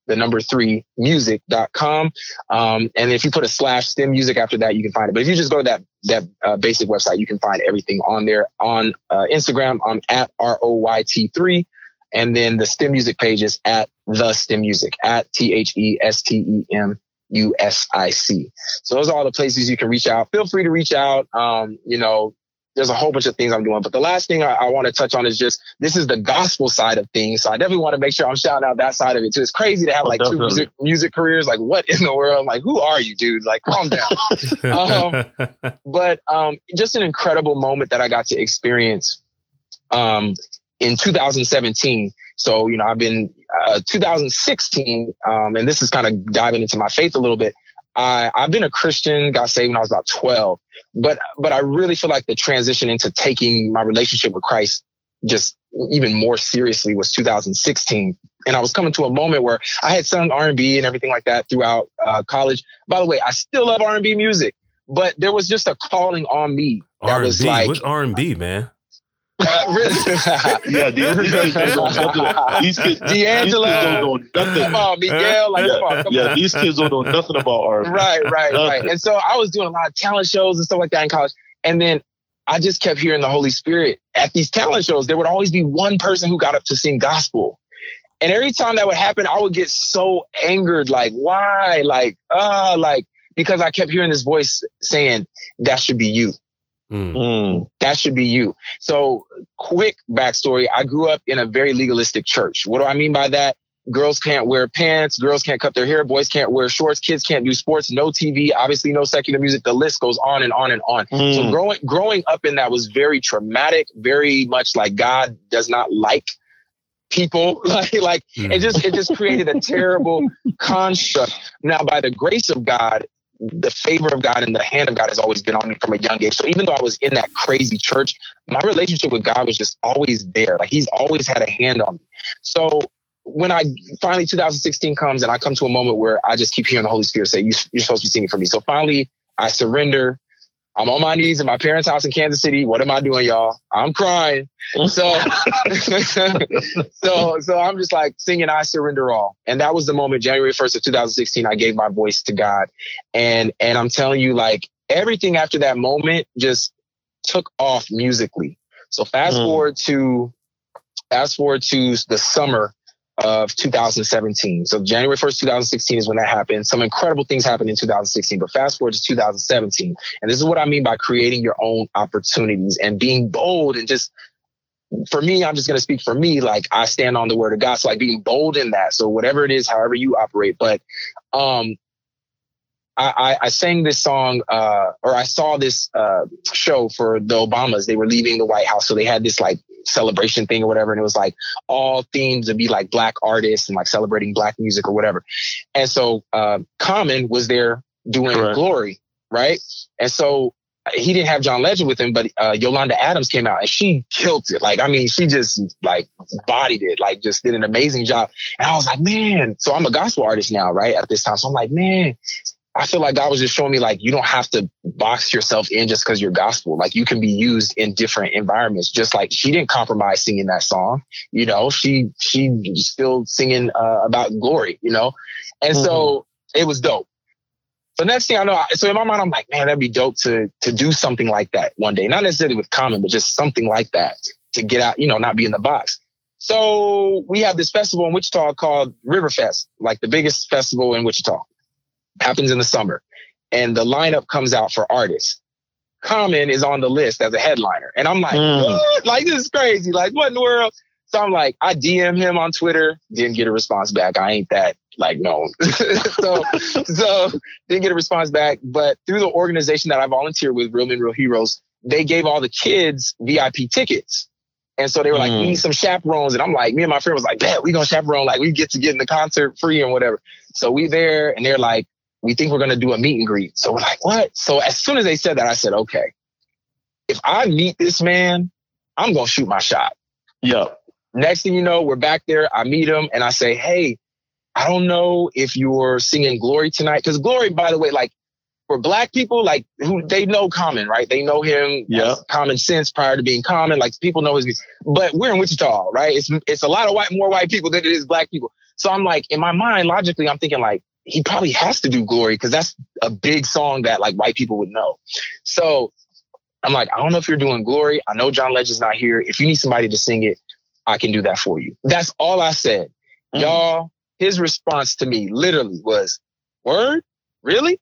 [SPEAKER 4] the number three music.com. Um, and if you put a slash STEM music after that, you can find it. But if you just go to that that uh, basic website, you can find everything on there. On uh, Instagram, I'm at R O Y T three, and then the STEM music page is at the STEM music at T H E S T E M U S I C. So those are all the places you can reach out. Feel free to reach out. Um, you know, there's a whole bunch of things I'm doing, but the last thing I, I want to touch on is just this is the gospel side of things. So I definitely want to make sure I'm shouting out that side of it too. It's crazy to have
[SPEAKER 3] Oh,
[SPEAKER 4] like two music, music careers. Like, what in the world? Like, who are you, dude? Like, calm down Um, but um, just an incredible moment that I got to experience um, in 2017. So, you know, I've been uh, 2016, um, and this is kind of diving into my faith a little bit. I, I've been a Christian, got saved when I was about 12, but but I really feel like the transition into taking my relationship with Christ just even more seriously was 2016, and I was coming to a moment where I had sung R&B and everything like that throughout uh, college. By the way, I still love R&B music, but there was just a calling on me that
[SPEAKER 2] R&B.
[SPEAKER 4] was like
[SPEAKER 2] What's R&B, man?
[SPEAKER 4] Uh, really.
[SPEAKER 3] Yeah, these, these kids don't know nothing. These kids,
[SPEAKER 4] D'Angelo.
[SPEAKER 3] these kids don't know nothing.
[SPEAKER 4] come on, Miguel, like come on, come
[SPEAKER 3] Yeah,
[SPEAKER 4] on.
[SPEAKER 3] these kids don't know nothing about R&B.
[SPEAKER 4] Right, right, right. And so I was doing a lot of talent shows and stuff like that in college, and then I just kept hearing the Holy Spirit at these talent shows. There would always be one person who got up to sing gospel. And every time that would happen, I would get so angered, like, why? Like, ah, like, because I kept hearing this voice saying, that should be you.
[SPEAKER 2] Mm.
[SPEAKER 3] Mm.
[SPEAKER 4] That should be you. So, quick backstory I grew up in a very legalistic church. What do I mean by that? Girls can't wear pants, girls can't cut their hair, boys can't wear shorts, kids can't do sports, no TV, obviously no secular music. The list goes on and on and on. So
[SPEAKER 3] Mm.
[SPEAKER 4] growing growing up in that was very traumatic, very much like God does not like people. like like
[SPEAKER 2] Mm.
[SPEAKER 4] it just it just created a terrible construct. Now, by the grace of God, the favor of God and the hand of God has always been on me from a young age. So even though I was in that crazy church, my relationship with God was just always there. Like He's always had a hand on me. So when I finally 2016 comes and I come to a moment where I just keep hearing the Holy Spirit say, you, "You're supposed to be singing for me." So finally, I surrender. I'm on my knees in my parents' house in Kansas City. What am I doing, y'all? I'm crying. So, so, so I'm just like singing "I Surrender All," and that was the moment, January 1st of 2016. I gave my voice to God, and and I'm telling you, like everything after that moment just took off musically. So fast
[SPEAKER 3] Mm.
[SPEAKER 4] forward to fast forward to the summer of 2017. So January 1st, 2016 is when that happened. Some incredible things happened in 2016, but fast forward to 2017. And this is what I mean by creating your own opportunities and being bold and just for me, I'm just going to speak for me. Like I stand on the word of God. So like being bold in that. So whatever it is, however you operate, but, um, I, I, sang this song, uh, or I saw this, uh, show for the Obamas. They were leaving the White House. So they had this like celebration thing or whatever. And it was like all themes to be like black artists and like celebrating black music or whatever. And so, uh, Common was there doing Correct. glory. Right. And so he didn't have John Legend with him, but uh, Yolanda Adams came out and she killed it. Like, I mean, she just like bodied it, like just did an amazing job. And I was like, man, so I'm a gospel artist now, right? At this time. So I'm like, man, I feel like God was just showing me like, you don't have to box yourself in just because you're gospel. Like you can be used in different environments. Just like she didn't compromise singing that song, you know, she, she still singing uh, about glory, you know? And mm-hmm. so it was dope. So next thing I know, so in my mind, I'm like, man, that'd be dope to to do something like that one day. Not necessarily with Common, but just something like that to get out, you know, not be in the box. So we have this festival in Wichita called Riverfest, like the biggest festival in Wichita. Happens in the summer. And the lineup comes out for artists. Common is on the list as a headliner. And I'm like, mm. what? Like, this is crazy. Like, what in the world? So I'm like, I DM him on Twitter, didn't get a response back. I ain't that like known. so so didn't get a response back. But through the organization that I volunteer with, Real Men Real Heroes, they gave all the kids VIP tickets. And so they were like, mm. we need some chaperones. And I'm like, me and my friend was like, man, we gonna chaperone, like we get to get in the concert free and whatever. So we there and they're like, we think we're gonna do a meet and greet. So we're like, what? So as soon as they said that, I said, okay, if I meet this man, I'm gonna shoot my shot.
[SPEAKER 3] Yep.
[SPEAKER 4] Next thing you know, we're back there. I meet him and I say, Hey, I don't know if you're singing Glory tonight. Cause Glory, by the way, like for black people, like who they know Common, right? They know him yeah. Common Sense prior to being common. Like people know his, but we're in Wichita, right? It's, it's a lot of white, more white people than it is black people. So I'm like, in my mind, logically, I'm thinking like, he probably has to do Glory because that's a big song that like white people would know. So I'm like, I don't know if you're doing Glory. I know John Legend's not here. If you need somebody to sing it, I can do that for you. That's all I said. Mm-hmm. Y'all, his response to me literally was, word? Really?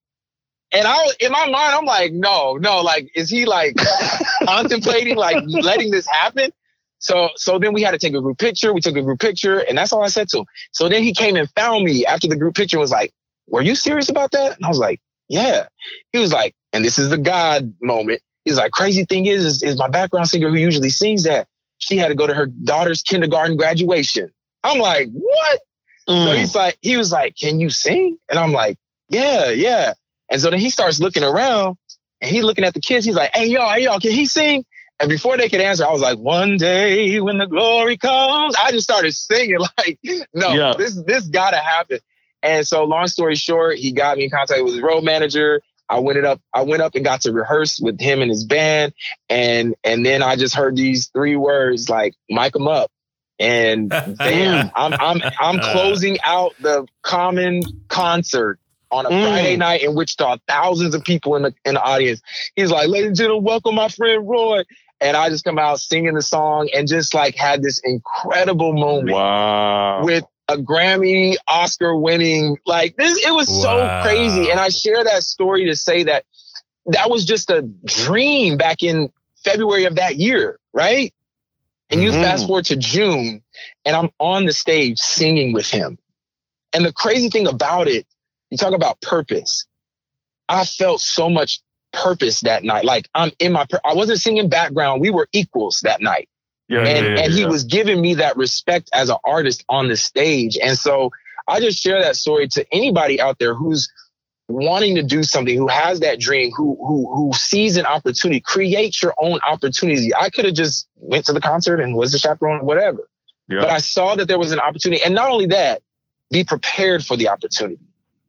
[SPEAKER 4] And I, in my mind, I'm like, no, no, like, is he like contemplating, like letting this happen? So, so then we had to take a group picture. We took a group picture and that's all I said to him. So then he came and found me after the group picture was like, were you serious about that? And I was like, yeah. He was like, and this is the God moment. He's like, crazy thing is, is, is my background singer who usually sings that she had to go to her daughter's kindergarten graduation. I'm like, what? Mm. So he's like, he was like, can you sing? And I'm like, yeah, yeah. And so then he starts looking around and he's looking at the kids. He's like, hey, y'all, hey, y'all, can he sing? And before they could answer, I was like, one day when the glory comes, I just started singing like, no, yeah. this, this gotta happen. And so long story short, he got me in contact with his road manager. I went it up, I went up and got to rehearse with him and his band. And and then I just heard these three words like mic them up. And damn, I'm I'm I'm closing out the Common concert on a mm. Friday night in Wichita, thousands of people in the in the audience. He's like, ladies and gentlemen, welcome my friend Roy. And I just come out singing the song and just like had this incredible moment
[SPEAKER 3] wow.
[SPEAKER 4] with a Grammy, Oscar winning. Like this, it was wow. so crazy. And I share that story to say that that was just a dream back in February of that year, right? And you mm-hmm. fast forward to June and I'm on the stage singing with him. And the crazy thing about it, you talk about purpose. I felt so much purpose that night. Like I'm in my, I wasn't singing background. We were equals that night. Yeah, and, yeah, yeah, and he was giving me that respect as an artist on the stage. And so I just share that story to anybody out there who's wanting to do something, who has that dream, who who who sees an opportunity, create your own opportunity. I could have just went to the concert and was the chaperone, whatever. But I saw that there was an opportunity. And not only that, be prepared for the opportunity.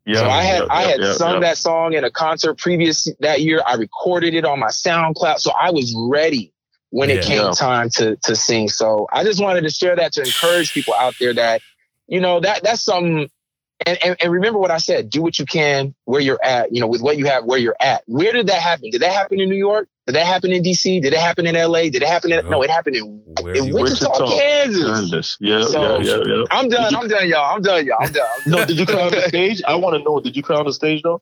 [SPEAKER 4] Yeah, so I had I had sung that song in a concert previous that year. I recorded it on my SoundCloud. So I was ready when it came time to to sing. So I just wanted to share that to encourage people out there that, you know, that that's something and, and, and remember what I said, do what you can where you're at, you know, with what you have, where you're at. Where did that happen? Did that happen in New York? Did that happen in DC? Did it happen in LA? Did it happen in, no, it happened in, in Wichita, Wichita, Kansas. Kansas.
[SPEAKER 3] Yeah, so, yeah, yeah, yeah.
[SPEAKER 4] I'm done. You, I'm done, y'all. I'm done, y'all. I'm done.
[SPEAKER 3] no, did you cry on the stage? I want to know, did you cry on the stage though?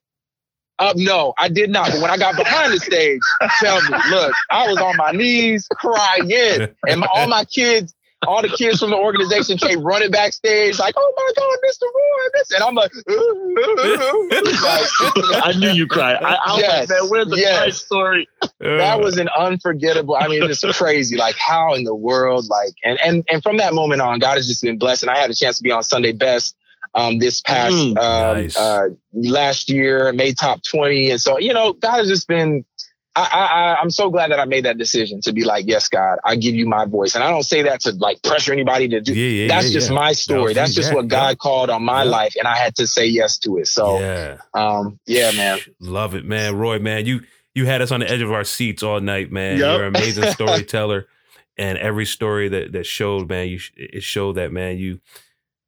[SPEAKER 4] Uh, no, I did not. But when I got behind the stage, tell me, look, I was on my knees crying, and my, all my kids, all the kids from the organization came running backstage, like, "Oh my God, Mr. Roy!" This, and I'm like,
[SPEAKER 3] I knew you cried. I, I yes, like, man, where's the yes. story?
[SPEAKER 4] That was an unforgettable. I mean, it's crazy. Like, how in the world? Like, and and and from that moment on, God has just been blessed, and I had a chance to be on Sunday Best um, this past mm, um, nice. uh, last year, made top 20. And so, you know, God has just been, I, I, I'm so glad that I made that decision to be like, yes, God, I give you my voice. And I don't say that to like pressure anybody to do. Yeah, yeah, That's yeah, just my story. That's just what God called on my life. And I had to say yes to it. So, yeah, um, yeah, man.
[SPEAKER 2] Love it, man. Roy, man, you, you had us on the edge of our seats all night, man. Yep. You're an amazing storyteller. and every story that, that showed, man, you, it showed that, man, you,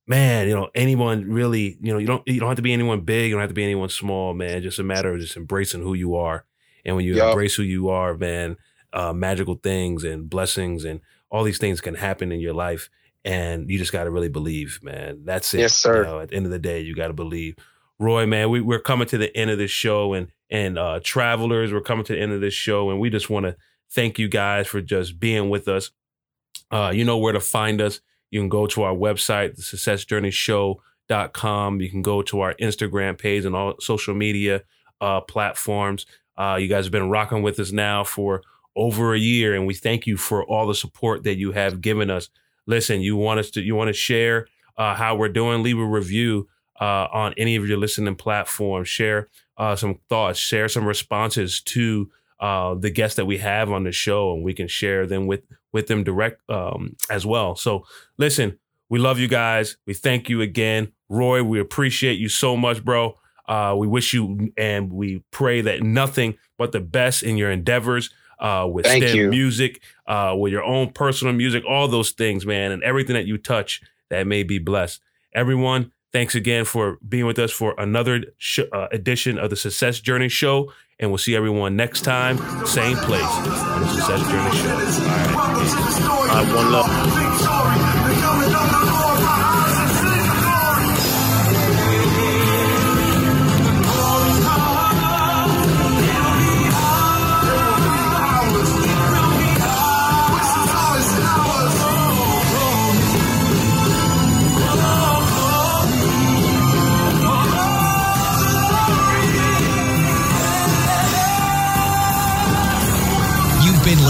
[SPEAKER 2] man, you know, anyone really, you know, you don't you don't have to be anyone big, you don't have to be anyone small, man. Just a matter of just embracing who you are. And when you yep. embrace who you are, man, uh, magical things and blessings and all these things can happen in your life. And you just got to really believe, man. That's it.
[SPEAKER 4] Yes, sir.
[SPEAKER 2] You know, at the end of the day, you got to believe. Roy, man, we, we're coming to the end of this show, and and uh, travelers, we're coming to the end of this show, and we just want to thank you guys for just being with us. Uh, you know where to find us. You can go to our website, the successjourneyshow.com. You can go to our Instagram page and all social media uh, platforms. Uh, you guys have been rocking with us now for over a year, and we thank you for all the support that you have given us. Listen, you want us to you want to share uh, how we're doing, leave a review uh, on any of your listening platforms. Share uh, some thoughts, share some responses to uh, the guests that we have on the show, and we can share them with with them direct um, as well. So listen, we love you guys. We thank you again, Roy. We appreciate you so much, bro. Uh, we wish you and we pray that nothing but the best in your endeavors uh, with Thank STEM you. music, uh, with your own personal music, all those things, man, and everything that you touch that may be blessed. Everyone, thanks again for being with us for another sh- uh, edition of the Success Journey Show. And we'll see everyone next time, same place on the Success Journey Show. All right. All right, one love.